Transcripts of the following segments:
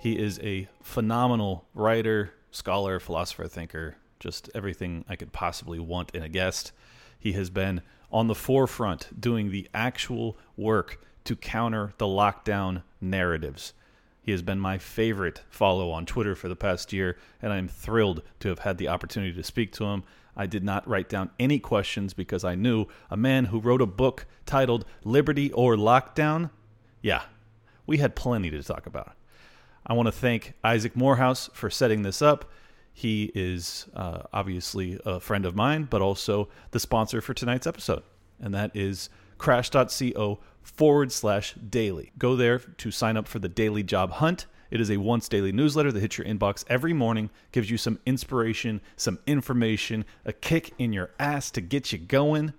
He is a phenomenal writer, scholar, philosopher, thinker, just everything I could possibly want in a guest. He has been on the forefront doing the actual work to counter the lockdown narratives. He has been my favorite follow on Twitter for the past year, and I'm thrilled to have had the opportunity to speak to him. I did not write down any questions because I knew a man who wrote a book titled Liberty or Lockdown yeah, we had plenty to talk about. I want to thank Isaac Morehouse for setting this up. He is uh, obviously a friend of mine, but also the sponsor for tonight's episode, and that is crash.co forward slash daily. Go there to sign up for the daily job hunt. It is a once daily newsletter that hits your inbox every morning, gives you some inspiration, some information, a kick in your ass to get you going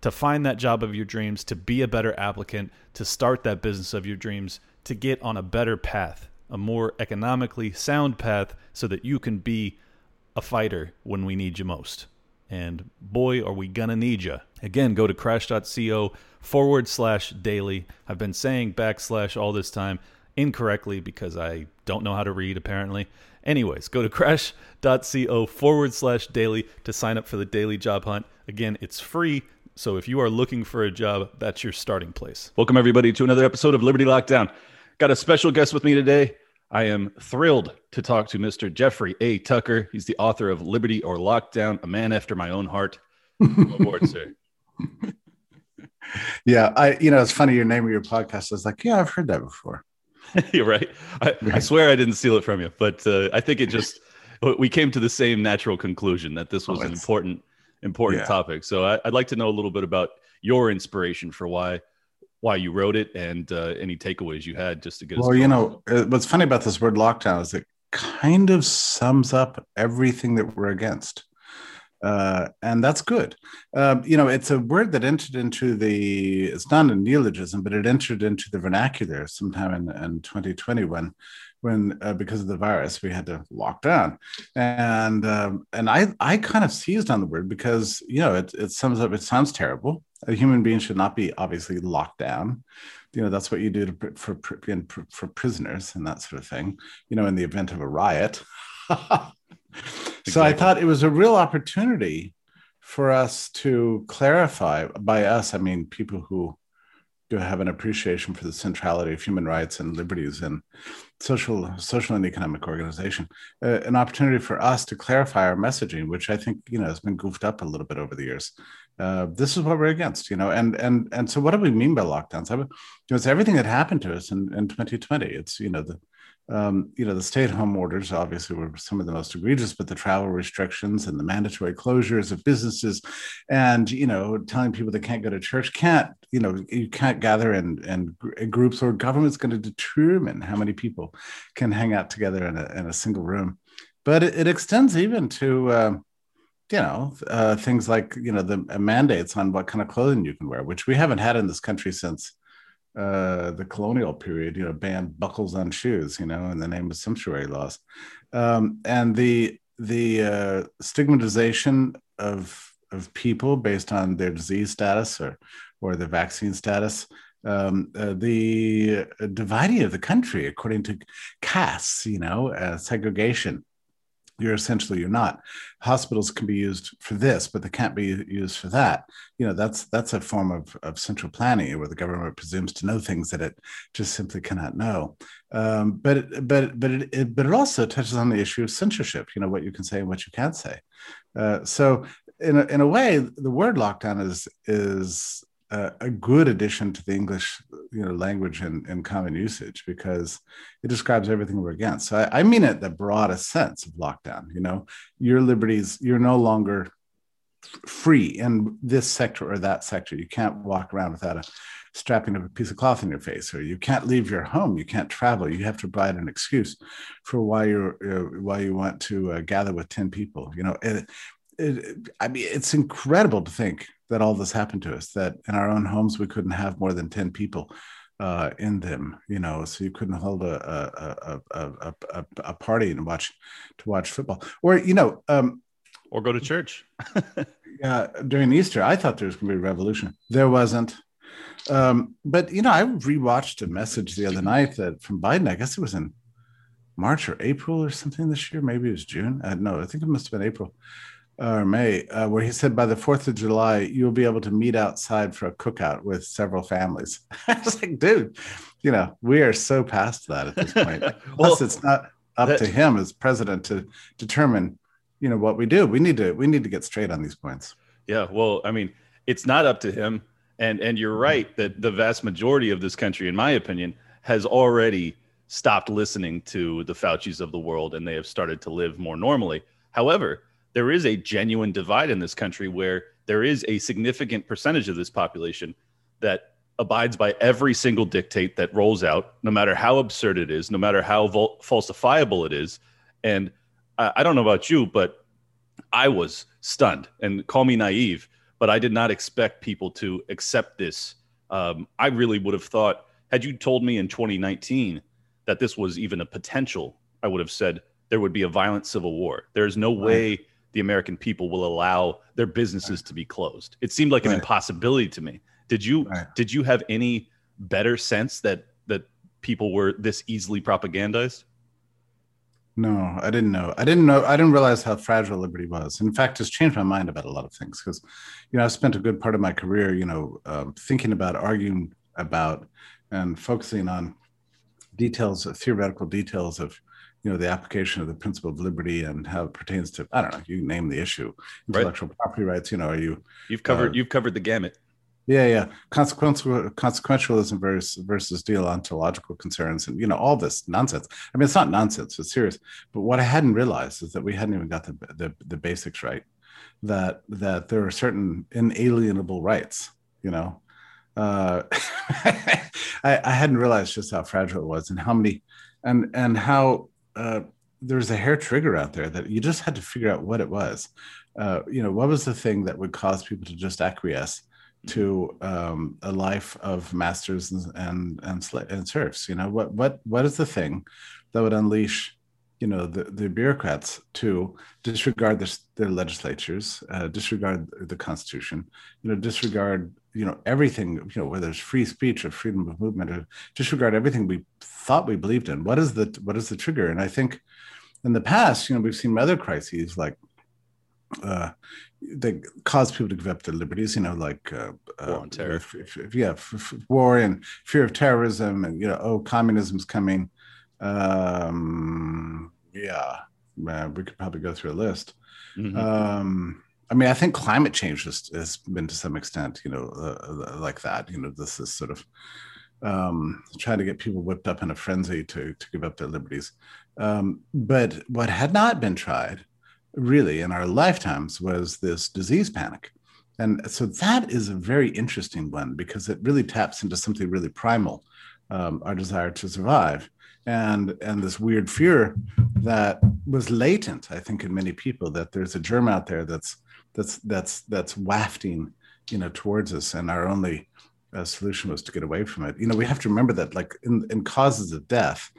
to find that job of your dreams, to be a better applicant, to start that business of your dreams, to get on a better path, a more economically sound path, so that you can be a fighter when we need you most. And boy, are we gonna need you. Again, go to crash.co forward slash daily. I've been saying backslash all this time incorrectly because I don't know how to read, apparently. Anyways, go to crash.co forward slash daily to sign up for the daily job hunt. Again, it's free. So if you are looking for a job, that's your starting place. Welcome, everybody, to another episode of Liberty Lockdown. Got a special guest with me today. I am thrilled to talk to Mr. Jeffrey A. Tucker. He's the author of Liberty or Lockdown, a man after my own heart. Aboard, sir. Yeah, I you know it's funny your name of your podcast. I was like, yeah, I've heard that before. You're right. I, I swear I didn't steal it from you, but uh, I think it just we came to the same natural conclusion that this was Oh, an important important Yeah. topic. So I, I'd like to know a little bit about your inspiration for why why you wrote it and uh, any takeaways you had just to get us. Well, you know uh, what's funny about this word lockdown is it kind of sums up everything that we're against. Uh, and that's good. Um, you know, it's a word that entered into the, it's not a neologism, but it entered into the vernacular sometime in, in 2020 when, when uh, because of the virus, we had to lock down. And, um, and I, I kind of seized on the word because, you know, it, it sums up, it sounds terrible. A human being should not be obviously locked down. You know that's what you do to, for pr- in, pr- for prisoners and that sort of thing you know in the event of a riot. So i thought it was a real opportunity for us to clarify by us i mean people who do have an appreciation for the centrality of human rights and liberties and social social and economic organization uh, an opportunity for us to clarify our messaging which i think you know has been goofed up a little bit over the years uh, this is what we're against you know and and and so what do we mean by lockdowns? I, mean, you know, it's everything that happened to us in, in 2020 it's you know the um, you know the stay-at-home orders obviously were some of the most egregious but the travel restrictions and the mandatory closures of businesses and you know telling people they can't go to church can't you know you can't gather in, in, groups or government's going to determine how many people can hang out together in a, in a single room. But it, it extends even to um, you know uh, things like you know the uh, mandates on what kind of clothing you can wear which we haven't had in this country since uh, the colonial period, you know, banned buckles on shoes, you know, in the name of sumptuary laws, um, and the the uh, stigmatization of of people based on their disease status or or their vaccine status, um, uh, the dividing of the country according to castes, you know, uh, segregation. You're essentially you're not. Hospitals can be used for this, but they can't be used for that. You know that's that's a form of, of central planning where the government presumes to know things that it just simply cannot know. Um, but but but it, it but it also touches on the issue of censorship you know what you can say and what you can't say. Uh, so in a, in a way the word lockdown is is a, good addition to the english you know language and, and common usage because it describes everything we're against so I, I mean it the broadest sense of lockdown you know your liberties you're no longer free in this sector or that sector. You can't walk around without a strapping up a piece of cloth in your face, or you can't leave your home. You can't travel. You have to provide an excuse for why you're uh, why you want to uh, gather with ten people. You know, it, it, I mean, it's incredible to think that all this happened to us. That in our own homes we couldn't have more than ten people uh, in them. You know, so you couldn't hold a a, a, a, a party and watch to watch football, or you know. Um, or go to church. yeah, during Easter, I thought there was going to be a revolution. There wasn't. Um, but you know, I rewatched a message the other night that from Biden. I guess it was in March or April or something this year. Maybe it was June. Uh, no, I think it must have been April or May, uh, where he said by the Fourth of July you'll be able to meet outside for a cookout with several families. I was like, dude, you know, we are so past that at this point. well, Plus, it's not up that, to him as president to determine, you know, what we do. We need to we need to get straight on these points. Yeah, well, I mean, it's not up to him and and you're right that the vast majority of this country, in my opinion, has already stopped listening to the Fauci's of the world and they have started to live more normally. However, there is a genuine divide in this country where there is a significant percentage of this population that abides by every single dictate that rolls out, no matter how absurd it is, no matter how vol- falsifiable it is. And I, I don't know about you, but I was stunned and call me naive but I did not expect people to accept this. Um, I really would have thought, had you told me in 2019 that this was even a potential, I would have said there would be a violent civil war. There's no way the American people will allow their businesses right. to be closed. It seemed like right. an impossibility to me. Did you did you have any better sense that that people were this easily propagandized? No, I didn't know. I didn't know. I didn't realize how fragile liberty was. In fact, it's changed my mind about a lot of things because, you know, I spent a good part of my career, you know, um, thinking about, arguing about, and focusing on details, theoretical details of, you know, the application of the principle of liberty and how it pertains to, I don't know, you name the issue, intellectual right. property rights. You know, are you? You've covered. Uh, you've covered the gamut. Yeah, yeah. Consequential consequentialism versus versus deontological concerns, and you know all this nonsense. I mean, it's not nonsense; it's serious. But what I hadn't realized is that we hadn't even got the the, the basics right. That that there are certain inalienable rights. You know, uh, I, I hadn't realized just how fragile it was, and how many, and and how uh, was a hair trigger out there that you just had to figure out what it was. Uh, you know, what was the thing that would cause people to just acquiesce? to um, a life of masters and and and, sl- and serfs. You know what what what is the thing that would unleash you know the, the bureaucrats to disregard their, their legislatures, uh, disregard the Constitution, you know disregard you know everything you know whether it's free speech or freedom of movement or disregard everything we thought we believed in. What is the what is the trigger? And I think in the past, you know, we've seen other crises like uh, that cause people to give up their liberties, you know, like uh, war. If, if, if, yeah, f- war and fear of terrorism, and you know, oh, communism's coming. Um, yeah, uh, we could probably go through a list. Mm-hmm. Um, I mean, I think climate change has, has been to some extent, you know, uh, like that. You know, this is sort of um, trying to get people whipped up in a frenzy to to give up their liberties. Um, but what had not been tried really in our lifetimes was this disease panic. And so that is a very interesting one because it really taps into something really primal, um, our desire to survive, and and this weird fear that was latent, I think, in many people that there's a germ out there that's that's that's that's wafting, you know, towards us, and our only uh, solution was to get away from it. You know, we have to remember that, like in in causes of death,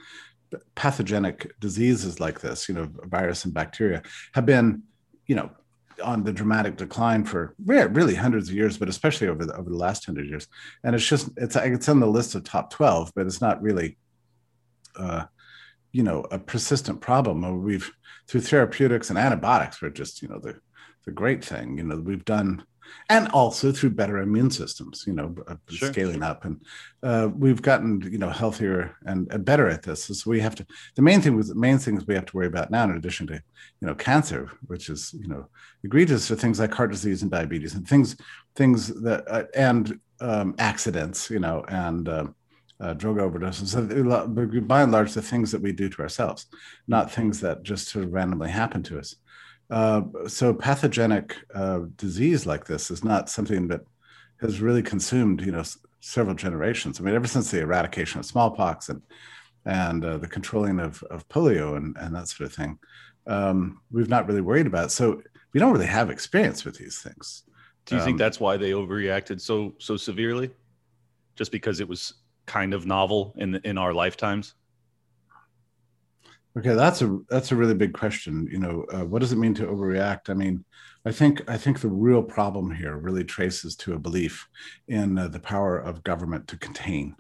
pathogenic diseases like this, you know, virus and bacteria, have been, you know, on the dramatic decline for really hundreds of years, but especially over the over the last hundred years. And it's just it's it's on the list of top twelve, but it's not really, uh, you know, a persistent problem. We've through therapeutics and antibiotics, we're just you know the the great thing. You know, we've done and also through better immune systems, you know, uh, sure. scaling up. And uh, we've gotten, you know, healthier and, better at this. So we have to, the main thing was the main things we have to worry about now, in addition to, you know, cancer, which is, you know, egregious are things like heart disease and diabetes and things, things that, uh, and um, accidents, you know, and, uh, uh, drug overdoses. So by and large, the things that we do to ourselves, not things that just sort of randomly happen to us. Uh, so pathogenic uh, disease like this is not something that has really consumed, you know, s- several generations. I mean, ever since the eradication of smallpox and and uh, the controlling of, of polio and, and that sort of thing, um, we've not really worried about. It. So we don't really have experience with these things. Do you think Um, that's why they overreacted so so severely? Just because it was kind of novel in in our lifetimes? Okay, that's a that's a really big question. You know, uh, what does it mean to overreact? I mean, I think I think the real problem here really traces to a belief in uh, the power of government to contain.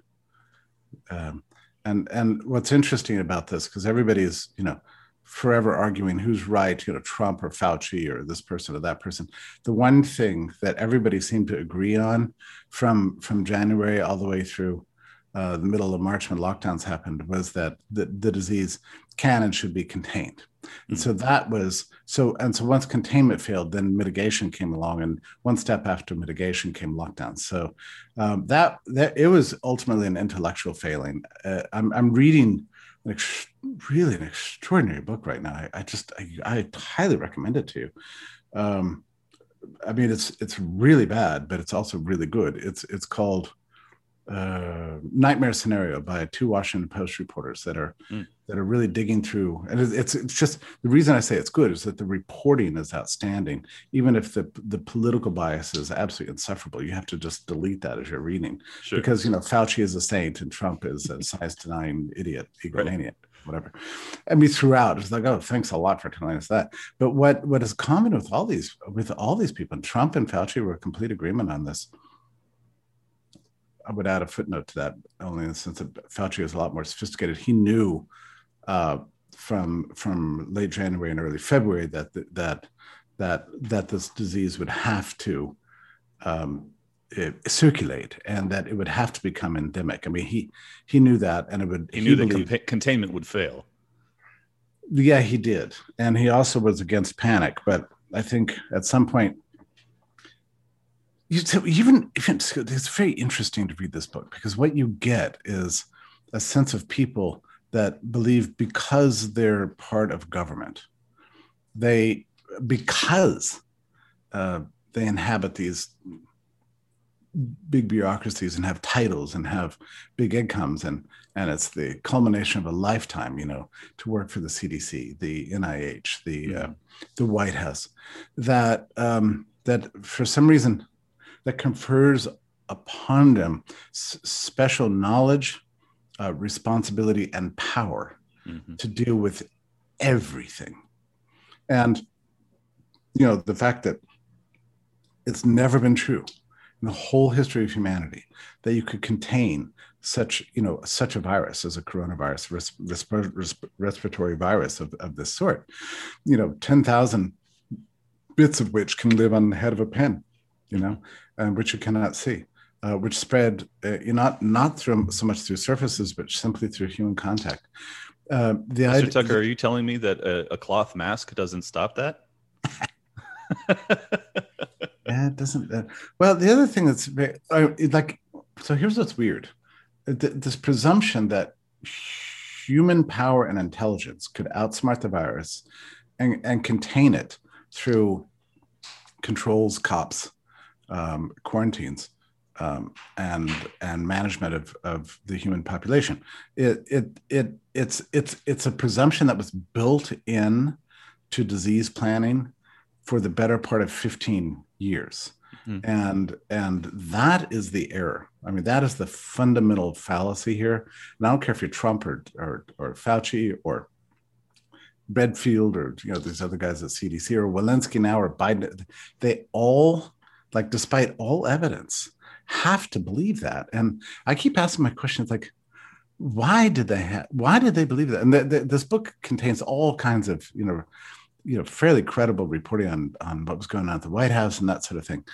Um, and and what's interesting about this, because everybody is you know forever arguing who's right, you know, Trump or Fauci or this person or that person. The one thing that everybody seemed to agree on from from January all the way through uh, the middle of March when lockdowns happened was that the, the disease can and should be contained. And so that was so, and so once containment failed, then mitigation came along, and one step after mitigation came lockdown. So um, that that it was ultimately an intellectual failing. Uh, I'm I'm reading an ex- really an extraordinary book right now. I, I just I, I highly recommend it to you. Um, I mean, it's it's really bad, but it's also really good. It's it's called uh, Nightmare Scenario by two Washington Post reporters that are Mm. that are really digging through. And it's, it's it's just the reason I say it's good is that the reporting is outstanding. Even if the the political bias is absolutely insufferable, you have to just delete that as you're reading Sure. because you know Fauci is a saint and Trump is a science denying idiot, egomaniac, whatever. I mean, throughout it's like, oh, thanks a lot for telling us that. But what what is common with all these with all these people, and Trump and Fauci were in complete agreement on this. I would add a footnote to that, only in the sense that Fauci was a lot more sophisticated. He knew uh, from from late January and early February that that that that this disease would have to um, eh, circulate and that it would have to become endemic. I mean, he he knew that, and it would. he knew that believed- compa- containment would fail. yeah, he did, and he also was against panic. But I think at some point, you so even even it's very interesting to read this book because what you get is a sense of people that believe because they're part of government, they because uh, they inhabit these big bureaucracies and have titles and have big incomes and and it's the culmination of a lifetime you know to work for the cdc the nih the uh, the white house that um, that for some reason that confers upon them special knowledge uh, responsibility and power Mhm. to deal with everything and you know the fact that it's never been true in the whole history of humanity that you could contain such you know such a virus as a coronavirus res- resp- resp- respiratory virus of, of this sort you know 10,000 bits of which can live on the head of a pen you know and which you cannot see uh, which spread uh, you not not through so much through surfaces but simply through human contact uh, the Mr. idea- Tucker, are you telling me that a, a cloth mask doesn't stop that? Yeah, it doesn't. Uh, well, the other thing that's very, uh, like, so here's what's weird: Th- this presumption that human power and intelligence could outsmart the virus and, and contain it through controls, cops, um, quarantines, um, and and management of, of the human population. It it it it's it's it's a presumption that was built in to disease planning for the better part of 15 years. Mhm. And and that is the error. I mean, that is the fundamental fallacy here. And I don't care if you're Trump or or, or Fauci or Redfield or you know these other guys at CDC or Walensky now or Biden. They all, like, despite all evidence, have to believe that. And I keep asking my questions like, why did they have? Why did they believe that? And this book contains all kinds of you know you know fairly credible reporting on on what was going on at the White House and that sort of thing.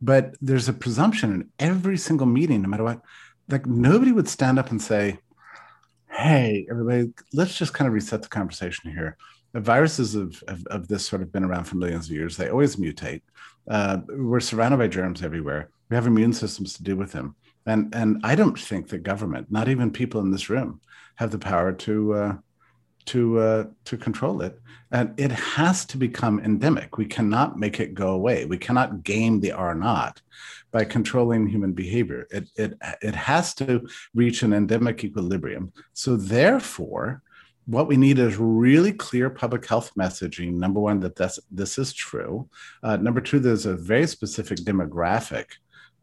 But there's a presumption in every single meeting, no matter what. Like nobody would stand up and say, "Hey, everybody, let's just kind of reset the conversation here." Viruses of, of, of this sort of been around for millions of years. They always mutate. Uh, we're surrounded by germs everywhere. We have immune systems to deal with them. And and I don't think the government, not even people in this room, have the power to uh, to uh, to control it, and it has to become endemic. We cannot make it go away. We cannot game the R naught by controlling human behavior. It it it has to reach an endemic equilibrium. So therefore, what we need is really clear public health messaging. Number one, that this, this is true. Uh, number two, there's a very specific demographic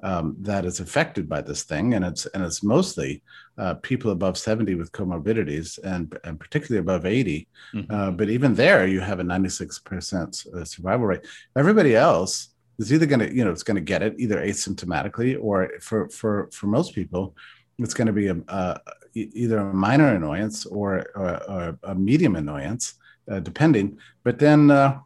um, that is affected by this thing, and it's and it's mostly uh, people above 70 with comorbidities, and and particularly above 80. Mm-hmm. Uh, but even there, you have a 96% uh, survival rate. Everybody else is either going to you know it's going to get it either asymptomatically or for for for most people, it's going to be a, a either a minor annoyance or, or, or a medium annoyance, uh, depending. But then uh,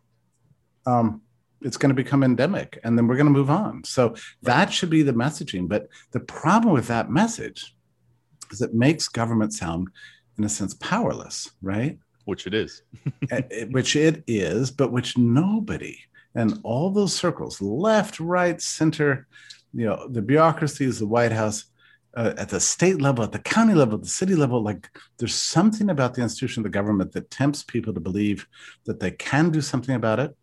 um, it's going to become endemic, and then we're going to move on. So that should be the messaging. But the problem with that message is it makes government sound, in a sense, powerless, right? Which it is. which it is, but which nobody and all those circles, left, right, center, you know, the bureaucracies, the White House, uh, at the state level, at the county level, the city level, like there's something about the institution of the government that tempts people to believe that they can do something about it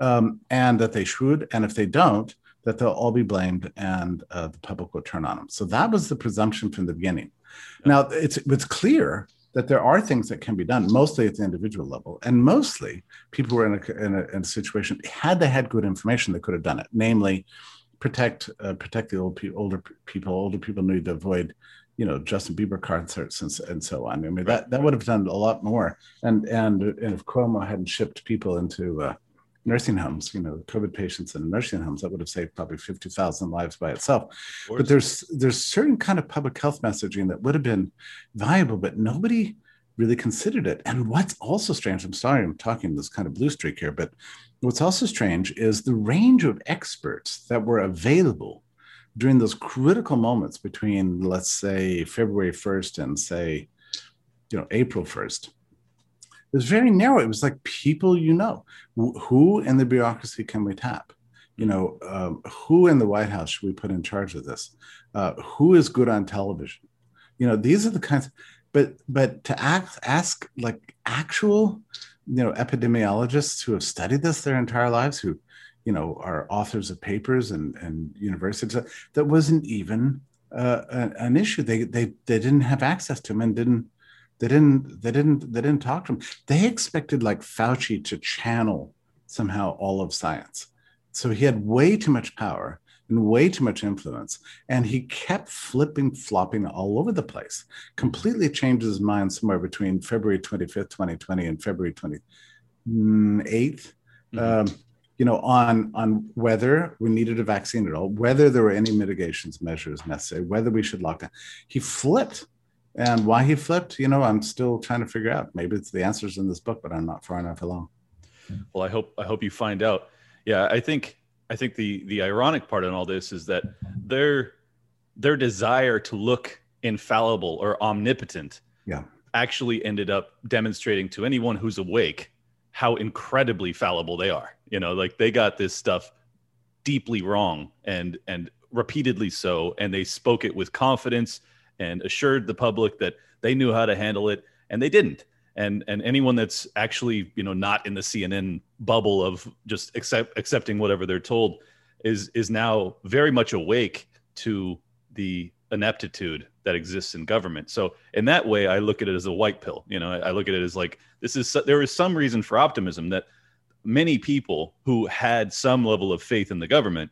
um, and that they should. And if they don't, that they'll all be blamed and uh, the public will turn on them. So that was the presumption from the beginning. Now, it's, it's clear that there are things that can be done, mostly at the individual level. And mostly people were in a, in a, in a situation, had they had good information, they could have done it. Namely, protect uh, protect the old pe- older people. Older people need to avoid, you know, Justin Bieber concerts and, and so on. I mean, that that would have done a lot more. And and and if Cuomo hadn't shipped people into uh, nursing homes, you know, COVID patients in nursing homes, that would have saved probably fifty thousand lives by itself. But there's there's certain kind of public health messaging that would have been valuable, but nobody really considered it. And what's also strange, I'm sorry, I'm talking this kind of blue streak here, but what's also strange is the range of experts that were available during those critical moments between, let's say, February 1st and say, you know, April 1st. It was very narrow. It was like people you know. Who in the bureaucracy can we tap? You know, um, who in the White House should we put in charge of this? Uh, who is good on television? You know, these are the kinds but but to ask ask like actual you know epidemiologists who have studied this their entire lives who you know are authors of papers and and universities that wasn't even uh, an, issue. They they they didn't have access to them and didn't they didn't they didn't they didn't talk to them they expected like fauci to channel somehow all of science. So he had way too much power and way too much influence. And he kept flipping, flopping all over the place, completely changed his mind somewhere between February 25th, 2020 and February 28th, mm-hmm. um, you know, on, on whether we needed a vaccine at all, whether there were any mitigations measures necessary, whether we should lock down. He flipped. And why he flipped, you know, I'm still trying to figure out. Maybe it's the answers in this book, but I'm not far enough along. Well, I hope I hope you find out. Yeah, I think I think the the ironic part in all this is that their their desire to look infallible or omnipotent yeah. actually ended up demonstrating to anyone who's awake how incredibly fallible they are. You know, like they got this stuff deeply wrong and and repeatedly so and they spoke it with confidence and assured the public that they knew how to handle it and they didn't and and anyone that's actually you know not in the CNN bubble of just accept accepting whatever they're told is is now very much awake to the ineptitude that exists in government. So in that way, I look at it as a white pill. You know, I, I look at it as like this is there is some reason for optimism that many people who had some level of faith in the government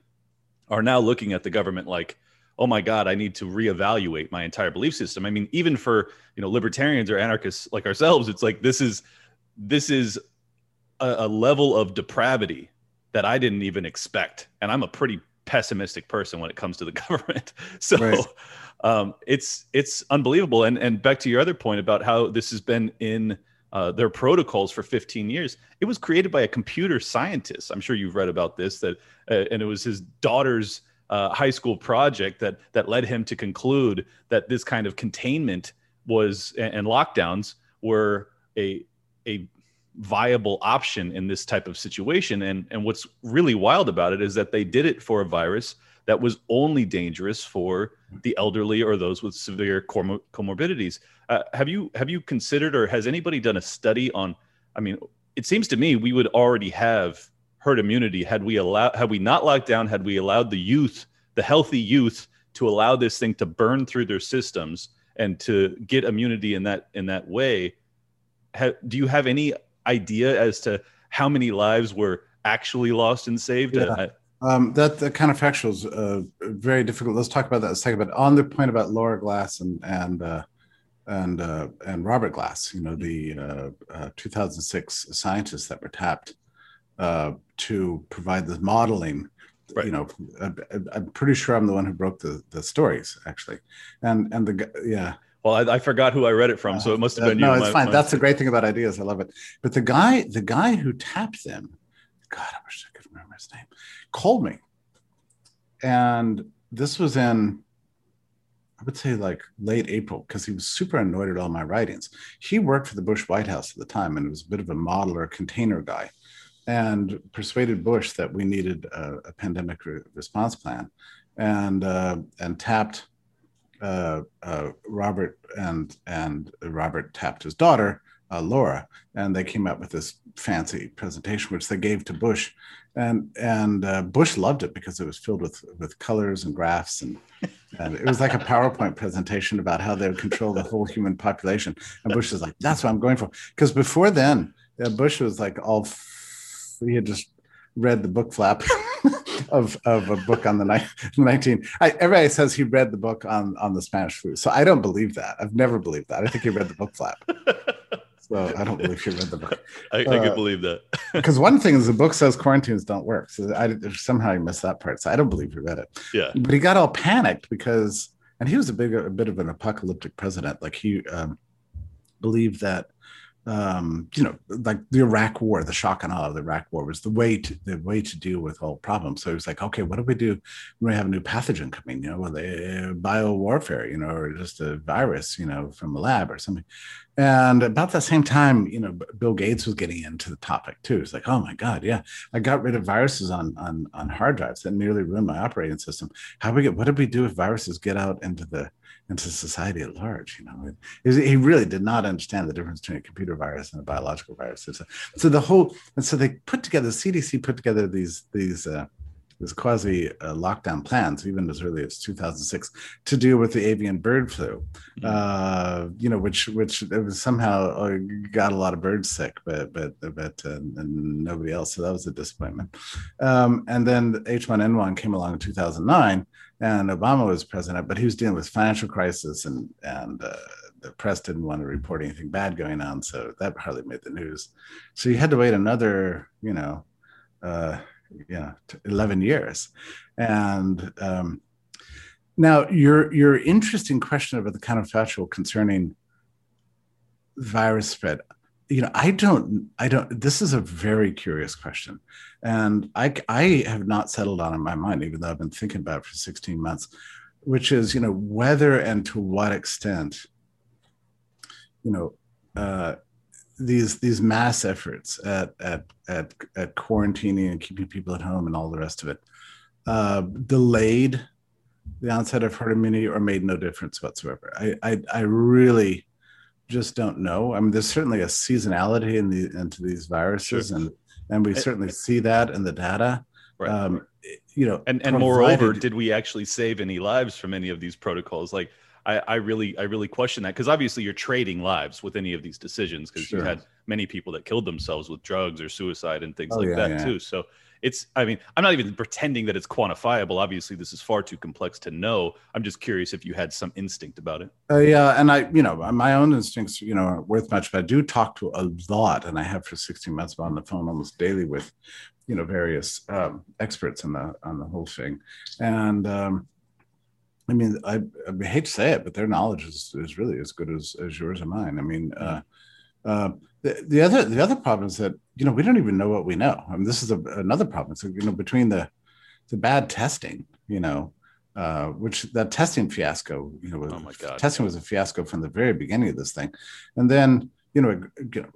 are now looking at the government like oh my god i need to reevaluate my entire belief system i mean even for you know libertarians or anarchists like ourselves it's like this is this is a, a level of depravity that i didn't even expect and i'm a pretty pessimistic person when it comes to the government so right. um, it's it's unbelievable and and back to your other point about how this has been in uh, their protocols for 15 years. It was created by a computer scientist. I'm sure you've read about this. That uh, and it was his daughter's uh, high school project that that led him to conclude that this kind of containment was and lockdowns were a a viable option in this type of situation. And and what's really wild about it is that they did it for a virus that was only dangerous for the elderly or those with severe comor- comorbidities. Uh, have you have you considered, or has anybody done a study on? I mean, it seems to me we would already have herd immunity had we allowed had we not locked down, had we allowed the youth, the healthy youth, to allow this thing to burn through their systems and to get immunity in that in that way. Ha, do you have any idea as to how many lives were actually lost and saved? Yeah. Um, that, that kind of factual is uh, very difficult. Let's talk about that in a second. But on the point about Laura Glass and and uh, and uh, and Robert Glass, you know, the uh, uh, 2006 scientists that were tapped uh, to provide the modeling. Right. You know, I, am pretty sure I'm the one who broke the the stories actually, and and the yeah. Well, I, I forgot who I read it from, so it must have been no, you. No, it's my, fine. My... That's the great thing about ideas. I love it. But the guy, the guy who tapped them, God, I wish I could remember his name, called me. And this was in, I would say like late April, because he was super annoyed at all my writings. He worked for the Bush White House at the time and was a bit of a modeler, container guy, and persuaded Bush that we needed a, a pandemic re- response plan and, uh, and tapped uh, uh, Robert and, and Robert tapped his daughter uh, Laura, and they came up with this fancy presentation, which they gave to Bush, and and uh, Bush loved it because it was filled with with colors and graphs, and and it was like a PowerPoint presentation about how they would control the whole human population. And Bush was like, "That's what I'm going for," because before then, uh, Bush was like all f- he had just read the book flap of, of a book on the ni- 19 I, everybody says he read the book on on the spanish flu so i don't believe that i've never believed that i think he read the book flap so I don't believe she read the book. I, uh, I can believe that. Because one thing is the book says quarantines don't work. So I somehow he missed that part. So I don't believe he read it. Yeah. But he got all panicked because, and he was a big, a bit of an apocalyptic president. Like he um, believed that um, you know, like the Iraq War, the shock and awe of the Iraq War was the way to the way to deal with all problems. So it was like, okay, what do we do when we have a new pathogen coming? You know, with a bio warfare, you know, or just a virus, you know, from a lab or something. And about the same time, you know, Bill Gates was getting into the topic too. It's like, oh my God, yeah, I got rid of viruses on on on hard drives that nearly ruined my operating system. How we get? What did we do if viruses get out into the into society at large. You know, it, he really did not understand the difference between a computer virus and a biological virus. So, so the whole and so they put together the CDC put together these these uh, these quasi uh, lockdown plans, even as early as 2006, to deal with the avian bird flu. Mm-hmm. Uh, you know, which which somehow uh, got a lot of birds sick, but but but uh, nobody else. So that was a disappointment. Um, and then H1N1 came along in 2009 and Obama was president, but he was dealing with financial crisis, and and uh, the press didn't want to report anything bad going on, so that hardly made the news. So you had to wait another, you know, uh, you know, eleven years, and um, now your your interesting question about the counterfactual concerning virus spread you know i don't i don't this is a very curious question and i i have not settled on in my mind even though i've been thinking about it for 16 months which is you know whether and to what extent you know uh, these these mass efforts at at at, at quarantining and keeping people at home and all the rest of it uh, delayed the onset of herd immunity or made no difference whatsoever i i, I really just don't know. I mean, there's certainly a seasonality in the into these viruses, sure. and and we certainly see that in the data. Right. Um, you know, and and moreover, did we actually save any lives from any of these protocols? Like, I, I really I really question that because obviously you're trading lives with any of these decisions because sure. you had many people that killed themselves with drugs or suicide and things oh, like yeah, that yeah. too. So it's i mean i'm not even pretending that it's quantifiable. Obviously this is far too complex to know. I'm just curious if you had some instinct about it. Uh, yeah and i you know my own instincts you know are worth much but i do talk to a lot and i have for 16 months on the phone almost daily with you know various um, experts on the on the whole thing. And um, I mean, I, I, hate to say it, but their knowledge is, is really as good as, as yours and mine. I mean, uh, uh, the, the other the other problem is that you know we don't even know what we know. I mean, this is a, another problem. So you know, between the the bad testing, you know, uh, which that testing fiasco, you know, oh my God. testing was a fiasco from the very beginning of this thing, and then you know,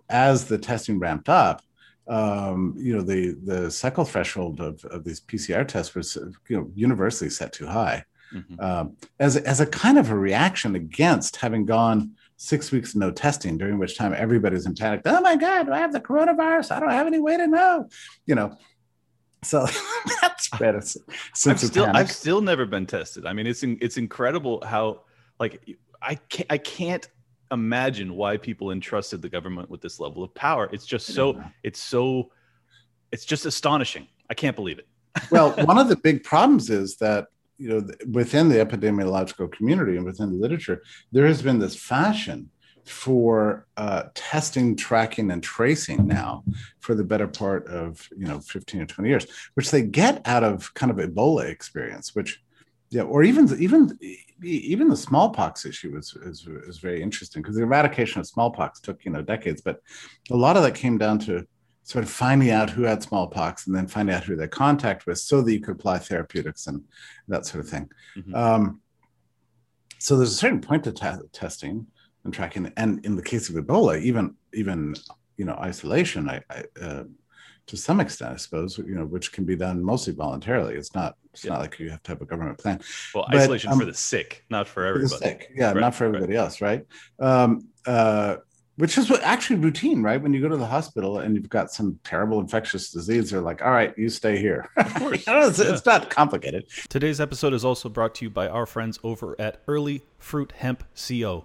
as the testing ramped up, um, you know, the the cycle threshold of, of these PCR tests was, you know, universally set too high, mm-hmm. um, as as a kind of a reaction against having gone six weeks no testing, during which time everybody's in panic. Oh my God, do I have the coronavirus? I don't have any way to know, you know. So that's better. I've still, I've still never been tested. I mean, it's it's incredible how like I can't I can't imagine why people entrusted the government with this level of power. It's just so it's so it's just astonishing. I can't believe it. well, one of the big problems is that you know within the epidemiological community and within the literature, there has been this fashion for uh, testing, tracking, and tracing now for the better part of you know 15 or 20 years, which they get out of kind of Ebola experience, which yeah, or even even even the smallpox issue is is, is very interesting because the eradication of smallpox took you know decades, but a lot of that came down to sort of finding out who had smallpox and then finding out who their contact was so that you could apply therapeutics and that sort of thing. Mm-hmm. Um, so there's a certain point to t- testing and tracking, and in the case of Ebola, even even you know isolation, I, I uh, to some extent, I suppose, you know, which can be done mostly voluntarily. It's not it's yeah. not like you have to have a government plan. Well, but, isolation um, for the sick, not for everybody. For sick, yeah, right, not for everybody right. else, right? Um, uh, which is what actually routine, right? When you go to the hospital and you've got some terrible infectious disease, they're like, "All right, you stay here." Of course, it's, yeah. it's not complicated. Today's episode is also brought to you by our friends over at Early Fruit Hemp Co.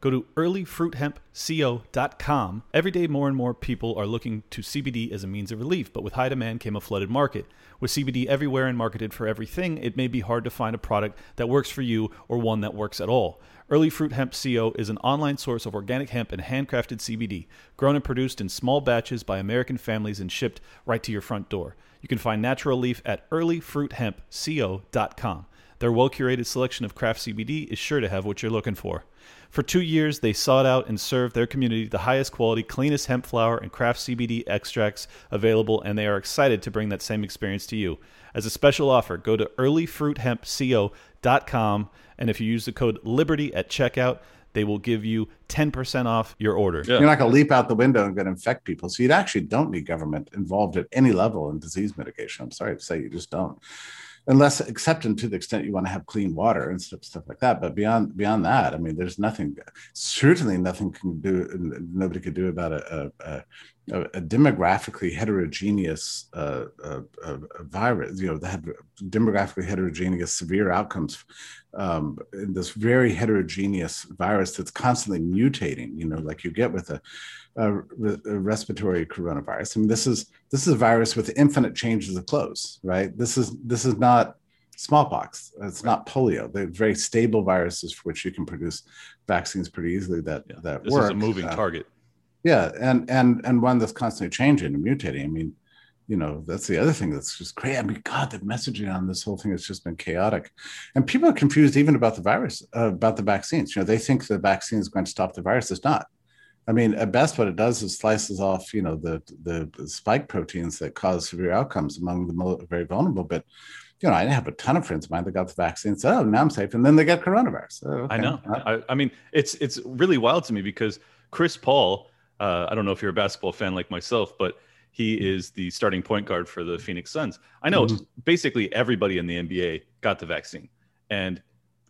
Go to earlyfruithempco.com. Every day, more and more people are looking to CBD as a means of relief, but with high demand came a flooded market. With CBD everywhere and marketed for everything, it may be hard to find a product that works for you or one that works at all. Early Fruit Hemp Co. is an online source of organic hemp and handcrafted CBD, grown and produced in small batches by American families and shipped right to your front door. You can find natural leaf at earlyfruithempco.com. Their well curated selection of craft CBD is sure to have what you're looking for. For two years, they sought out and served their community the highest quality, cleanest hemp flower and craft CBD extracts available, and they are excited to bring that same experience to you. As a special offer, go to earlyfruithempco.com, and if you use the code LIBERTY at checkout, they will give you 10% off your order. Yeah. You're not going to leap out the window and get infect people. So you actually don't need government involved at any level in disease mitigation. I'm sorry to say you just don't unless except and to the extent you want to have clean water and stuff, stuff like that. But beyond beyond that, I mean, there's nothing. Certainly, nothing can do. Nobody could do about a, a, a, a demographically heterogeneous uh, uh, uh, virus. You know, that had demographically heterogeneous severe outcomes um, in this very heterogeneous virus that's constantly mutating. You know, like you get with a a, a respiratory coronavirus. I mean, this is this is a virus with infinite changes of clothes, right? This is this is not smallpox. It's not polio. They're very stable viruses for which you can produce vaccines pretty easily. That yeah, that this work. is a moving uh, target. Yeah, and and and one that's constantly changing and mutating. I mean, you know, that's the other thing that's just crazy I mean, God, the messaging on this whole thing has just been chaotic, and people are confused even about the virus, uh, about the vaccines. You know, they think the vaccine is going to stop the virus. It's not. I mean, at best, what it does is slices off, you know, the the spike proteins that cause severe outcomes among the very vulnerable. But you know, I have a ton of friends of mine that got the vaccine. So oh, now I'm safe, and then they get coronavirus. Oh, okay. I know. I, I, mean, it's it's really wild to me because Chris Paul. Uh, I don't know if you're a basketball fan like myself, but he is the starting point guard for the Phoenix Suns. I know mm-hmm. basically everybody in the NBA got the vaccine, and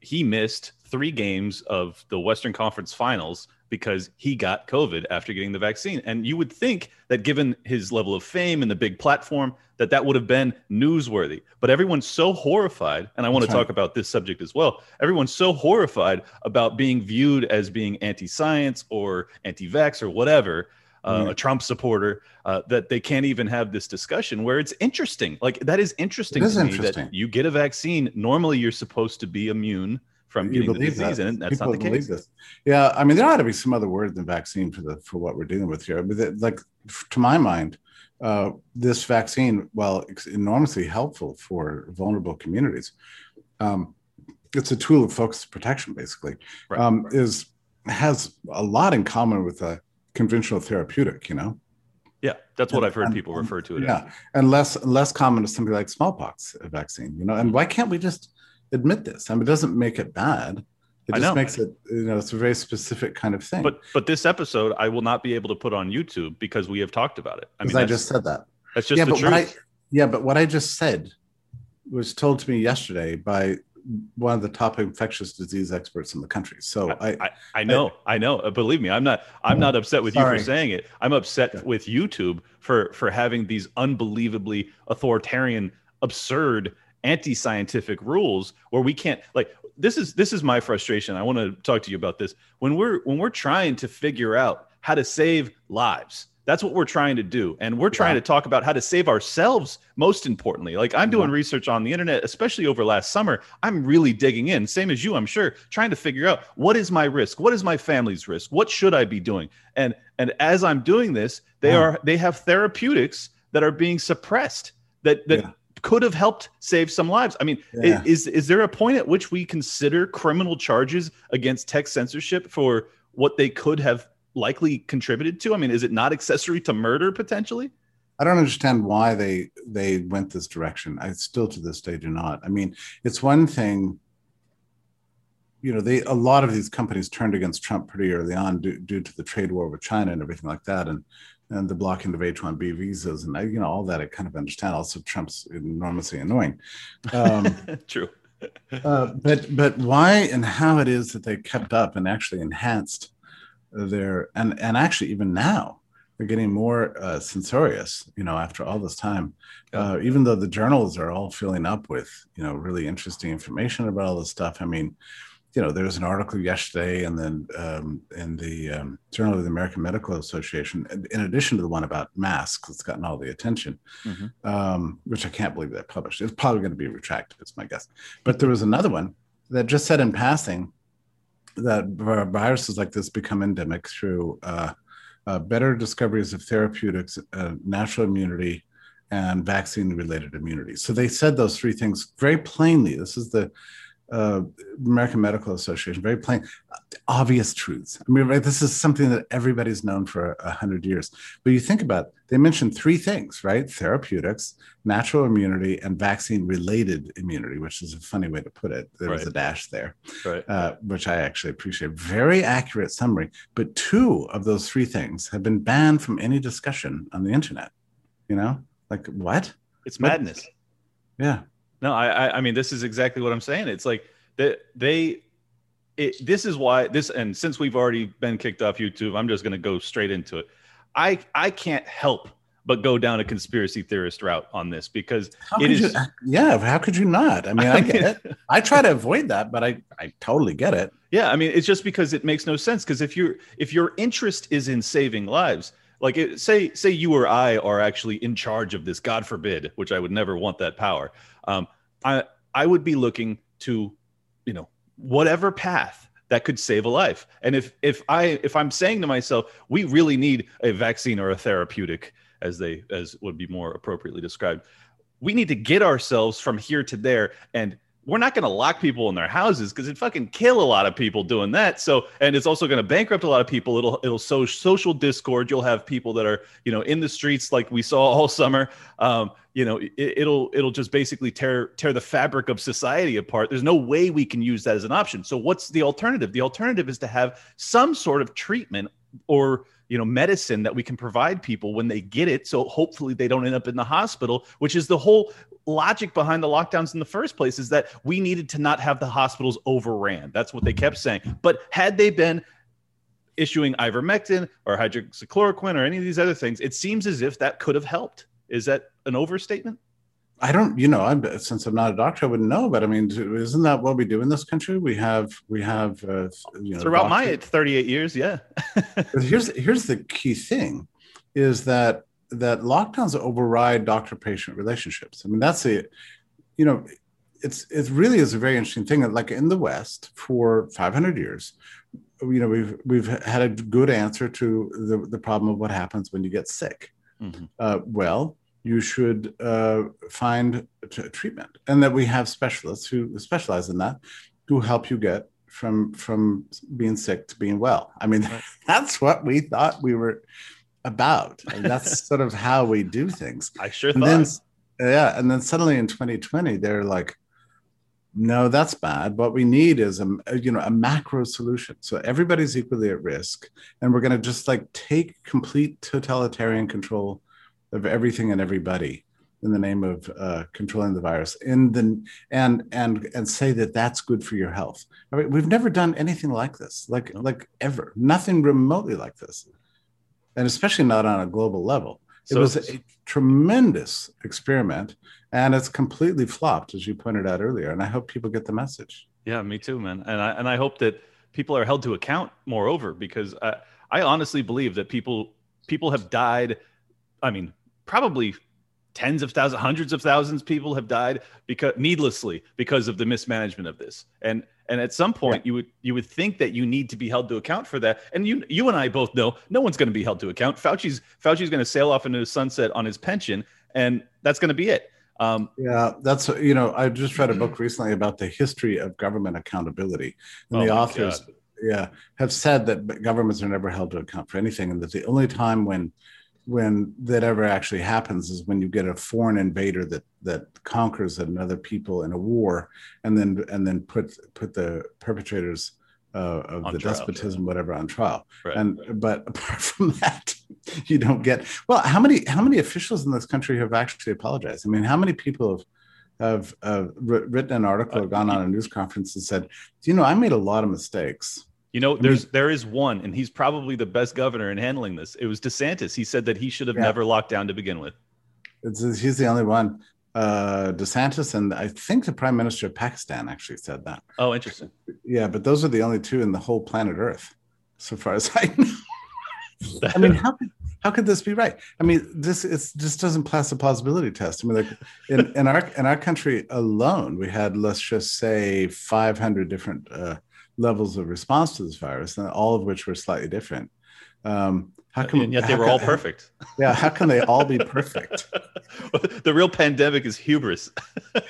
he missed three games of the Western Conference Finals because he got COVID after getting the vaccine. And you would think that given his level of fame and the big platform, that that would have been newsworthy. But everyone's so horrified, and I want That's to right. talk about this subject as well. Everyone's so horrified about being viewed as being anti-science or anti-vax or whatever. Uh, mm. a Trump supporter, uh, that they can't even have this discussion where it's interesting. Like that is interesting to me interesting. that you get a vaccine. Normally, you're supposed to be immune from getting the disease, that. and that's People not the case. This. Yeah, I mean, there ought to be some other word than vaccine for the for what we're dealing with here. I mean, like to my mind, uh, this vaccine, while it's enormously helpful for vulnerable communities, um, it's a tool of focused protection, basically. Right. Um, is has a lot in common with a conventional therapeutic. You know. Yeah, that's what and, I've heard people refer to it. Yeah, as. and less less common is something like smallpox vaccine. You know, and why can't we just admit this. I mean, it doesn't make it bad. It I just makes it, you know, it's a very specific kind of thing. But but this episode I will not be able to put on YouTube because we have talked about it. I mean, Because I, just said that. that's just yeah, the but truth. what I yeah, but what I just said was told to me yesterday by one of the top infectious disease experts in the country. So I, I, I know, I know. Uh, Believe me, I'm not. I'm not upset with you for saying it. I'm upset Yeah. with YouTube for for having these unbelievably authoritarian, absurd, anti-scientific rules where we can't like. This is this is my frustration. I want to talk to you about this. When we're when we're trying to figure out how to save lives, that's what we're trying to do, and we're trying Yeah. to talk about how to save ourselves. Most importantly, like I'm doing Yeah. research on the internet, especially over last summer. I'm really digging in, same as you, I'm sure, trying to figure out what is my risk, what is my family's risk, what should I be doing, and and as I'm doing this, they Yeah. are they have therapeutics that are being suppressed that that. Could have helped save some lives. I mean, Yeah. is is there a point at which we consider criminal charges against tech censorship for what they could have likely contributed to? I mean, is it not accessory to murder potentially? I don't understand why they they went this direction. I still to this day do not. I mean, it's one thing. You know, they a lot of these companies turned against Trump pretty early on due, due to the trade war with China and everything like that, and and the blocking of H-1B visas and you know all that. I kind of understand. Also, Trump's enormously annoying. Um, True. uh, but but why and how it is that they kept up and actually enhanced their and and actually even now they're getting more uh, censorious you know after all this time uh, even though the journals are all filling up with you know really interesting information about all this stuff i mean you know there was an article yesterday and then um, in the um, journal of the american medical association in- addition to the one about masks that's gotten all the attention Mhm. um, which i can't believe they published it's probably going to be retracted it's my guess but there was another one that just said in passing that viruses like this become endemic through uh, uh, better discoveries of therapeutics, uh, natural immunity, and vaccine related immunity. So they said those three things very plainly. This is the uh, American Medical Association, very plain, obvious truths. I mean, right, this is something that everybody's known for a hundred years. But you think about, it, they mentioned three things, right? Therapeutics, natural immunity, and vaccine related immunity, which is a funny way to put it. There was a dash there Right. uh, which I actually appreciate. Very accurate summary. But two of those three things have been banned from any discussion on the internet. You know, like what? It's madness. Yeah. No, I, I, I mean, this is exactly what I'm saying. It's like that they, it, this is why this, and since we've already been kicked off YouTube, I'm just going to go straight into it. I, I can't help but go down a conspiracy theorist route on this because How it is. you? Yeah. How could you not? I mean, I get it. I try to avoid that, but I, I totally get it. Yeah, I mean, it's just because it makes no sense. Because if your if your interest is in saving lives, like it, say say you or I are actually in charge of this, God forbid, which I would never want that power. Um, I I would be looking to, you know, whatever path that could save a life. And if if I if I'm saying to myself, we really need a vaccine or a therapeutic, as they as would be more appropriately described, we need to get ourselves from here to there and we're not going to lock people in their houses because it fucking kill a lot of people doing that. So, and it's also going to bankrupt a lot of people. It'll it'll sow social discord. You'll have people that are you know in the streets like we saw all summer. Um, you know, it, it'll it'll just basically tear tear the fabric of society apart. There's no way we can use that as an option. So, what's the alternative? The alternative is to have some sort of treatment or you know medicine that we can provide people when they get it. So hopefully they don't end up in the hospital which is the whole logic behind the lockdowns in the first place is that we needed to not have the hospitals overran. That's what they kept saying. But had they been issuing ivermectin or hydroxychloroquine or any of these other things it seems as if that could have helped. Is that an overstatement I don't, you know, I'm since I'm not a doctor, I wouldn't know. But I mean, isn't that what we do in this country? We have, we have, uh, you know, throughout my 38 years yeah here's here's the key thing, is that that lockdowns override doctor-patient relationships. I mean, that's a, you know, it's it really is a very interesting thing. Like in the West, for 500 years, you know, we've we've had a good answer to the the problem of what happens when you get sick. Mhm. Uh, well, you should uh, find t- treatment, and that we have specialists who specialize in that, who help you get from from being sick to being well. I mean, Right. that's what we thought we were about. And that's sort of how we do things. i sure And thought then, yeah, and then suddenly in 2020, they're like, no, that's bad. What we need is a you know a macro solution. So everybody's equally at risk, and we're going to just like take complete totalitarian control of everything and everybody in the name of uh, controlling the virus. In the and and and say that that's good for your health. I mean, we've never done anything like this like like ever. Nothing remotely like this. And especially not on a global level. It so, was a tremendous experiment and it's completely flopped as you pointed out earlier and i hope people get the message. Yeah me too man. And i and i hope that people are held to account moreover because i i honestly believe that people people have died i mean probably tens of thousands, hundreds of thousands of people have died because needlessly because of the mismanagement of this. And and at some point yeah. you would you would think that you need to be held to account for that. And you you and I both know no one's going to be held to account. Fauci's Fauci's going to sail off into the sunset on his pension, and that's going to be it. Um, yeah, that's you know I just read a book recently about the history of government accountability, and oh the authors God. yeah have said that governments are never held to account for anything, and that the only time when when that ever actually happens is when you get a foreign invader that that conquers another people in a war and then and then put put the perpetrators uh, of on the trial, despotism, yeah. whatever, on trial. Right. And but apart from that, you don't get well. How many how many officials in this country have actually apologized? I mean, how many people have have uh, written an article or gone on a news conference and said, "You know, I made a lot of mistakes." You know, there's there is one, and he's probably the best governor in handling this. It was DeSantis. He said that he should have yeah. never locked down to begin with. It's, he's the only one. Uh, DeSantis and I think the Prime Minister of Pakistan actually said that. Oh, interesting. Yeah, but those are the only two in the whole planet Earth, so far as I know. I mean, how could how could this be right? I mean, this it's just doesn't pass the plausibility test. I mean, like in, in our in our country alone, we had let's just say 500 different uh, levels of response to this virus, and all of which were slightly different. Um, how come? And yet they were all perfect. Yeah, how can they all be perfect? the real pandemic is hubris.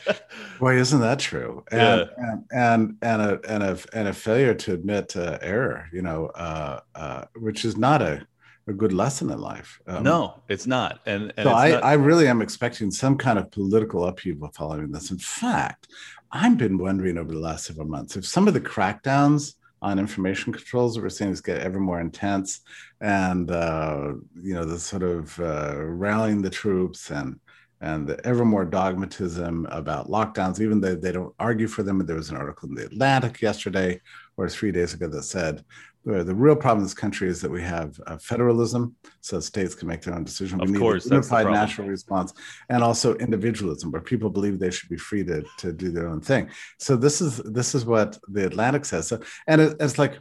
Boy, isn't that true? And yeah. and and and a and a and a failure to admit uh, error, you know, uh, uh, which is not a a good lesson in life. Um, no, it's not. And, and so I, not... I really am expecting some kind of political upheaval following this. In fact, I've been wondering over the last several months if some of the crackdowns on information controls that we're seeing is get ever more intense, and uh, you know the sort of uh, rallying the troops and and the ever more dogmatism about lockdowns, even though they don't argue for them. There was an article in the Atlantic yesterday or three days ago that said the real problem in this country is that we have uh, federalism, so states can make their own decision. Of we course, need a unified national response, and also individualism, where people believe they should be free to, to do their own thing. So this is this is what the Atlantic says. So, and it, it's like,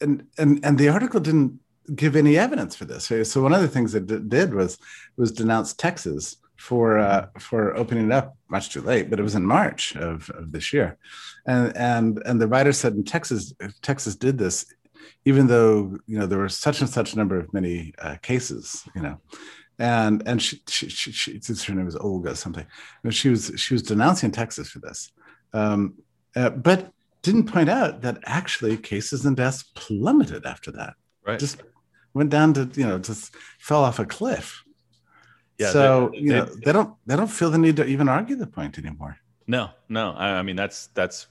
and and and the article didn't give any evidence for this. So one of the things it did was was denounce Texas for uh, for opening it up much too late, but it was in March of, of this year, and and and the writer said in Texas Texas did this, even though you know there were such and such number of many uh, cases, you know, and and she, she, she, she her name was Olga something, and she was she was denouncing Texas for this, um, uh, but didn't point out that actually cases and deaths plummeted after that. Right. Just went down to you know just fell off a cliff yeah, so they, you know they, they don't they don't feel the need to even argue the point anymore. No, no. I, I mean that's that's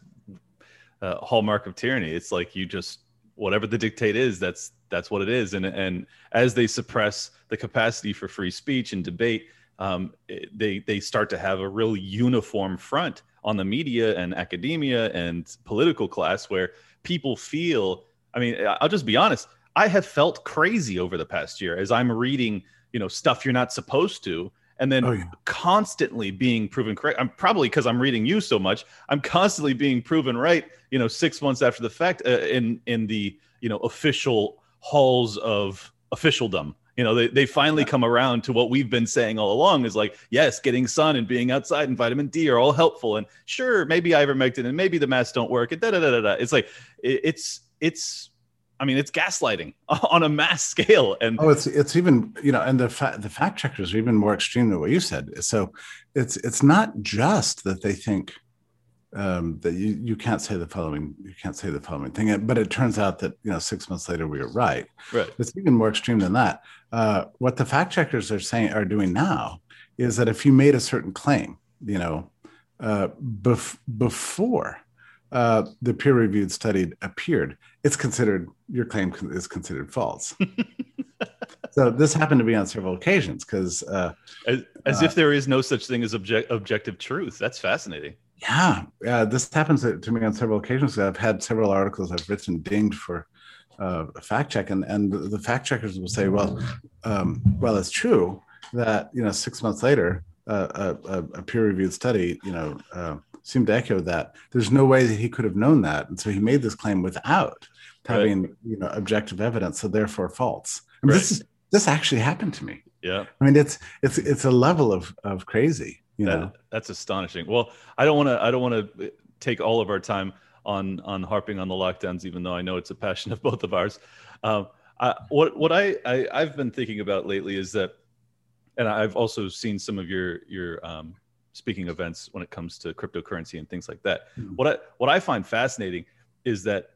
a hallmark of tyranny. It's like you just whatever the dictate is, that's that's what it is. And and as they suppress the capacity for free speech and debate, um, they they start to have a real uniform front on the media and academia and political class where people feel. I mean, I'll just be honest. I have felt crazy over the past year as I'm reading you know stuff you're not supposed to and then oh, yeah. constantly being proven correct i'm probably because i'm reading you so much i'm constantly being proven right you know six months after the fact uh, in in the you know official halls of officialdom you know they, they finally yeah. come around to what we've been saying all along is like yes getting sun and being outside and vitamin d are all helpful and sure maybe ivermectin and maybe the masks don't work and da da da da it's like it, it's it's I mean, it's gaslighting on a mass scale. And oh, it's it's even you know, and the fa- the fact checkers are even more extreme than what you said. So it's it's not just that they think um, that you you can't say the following you can't say the following thing, but it turns out that you know six months later we were right. Right. It's even more extreme than that. Uh, what the fact checkers are saying are doing now is that if you made a certain claim, you know, uh, bef- before uh, the peer-reviewed study appeared, it's considered your claim is considered false. so this happened to me on several occasions because uh, as, as uh, if there is no such thing as object, objective truth. That's fascinating. Yeah, yeah. This happens to me on several occasions. I've had several articles I've written dinged for uh, a fact check, and and the fact checkers will say, well, um, well, it's true that you know six months later, uh, a, a peer-reviewed study, you know, uh, seemed to echo that. There's no way that he could have known that, and so he made this claim without having right. you know objective evidence, so therefore false. I mean, right. This is this actually happened to me. Yeah, I mean, it's it's it's a level of of crazy. You that, know, that's astonishing. Well, I don't want to. I don't want to take all of our time on on harping on the lockdowns, even though I know it's a passion of both of ours. Um, I, what what I, I I've been thinking about lately is that, and I've also seen some of your your um, speaking events when it comes to cryptocurrency and things like that. Mm-hmm. What I what I find fascinating is that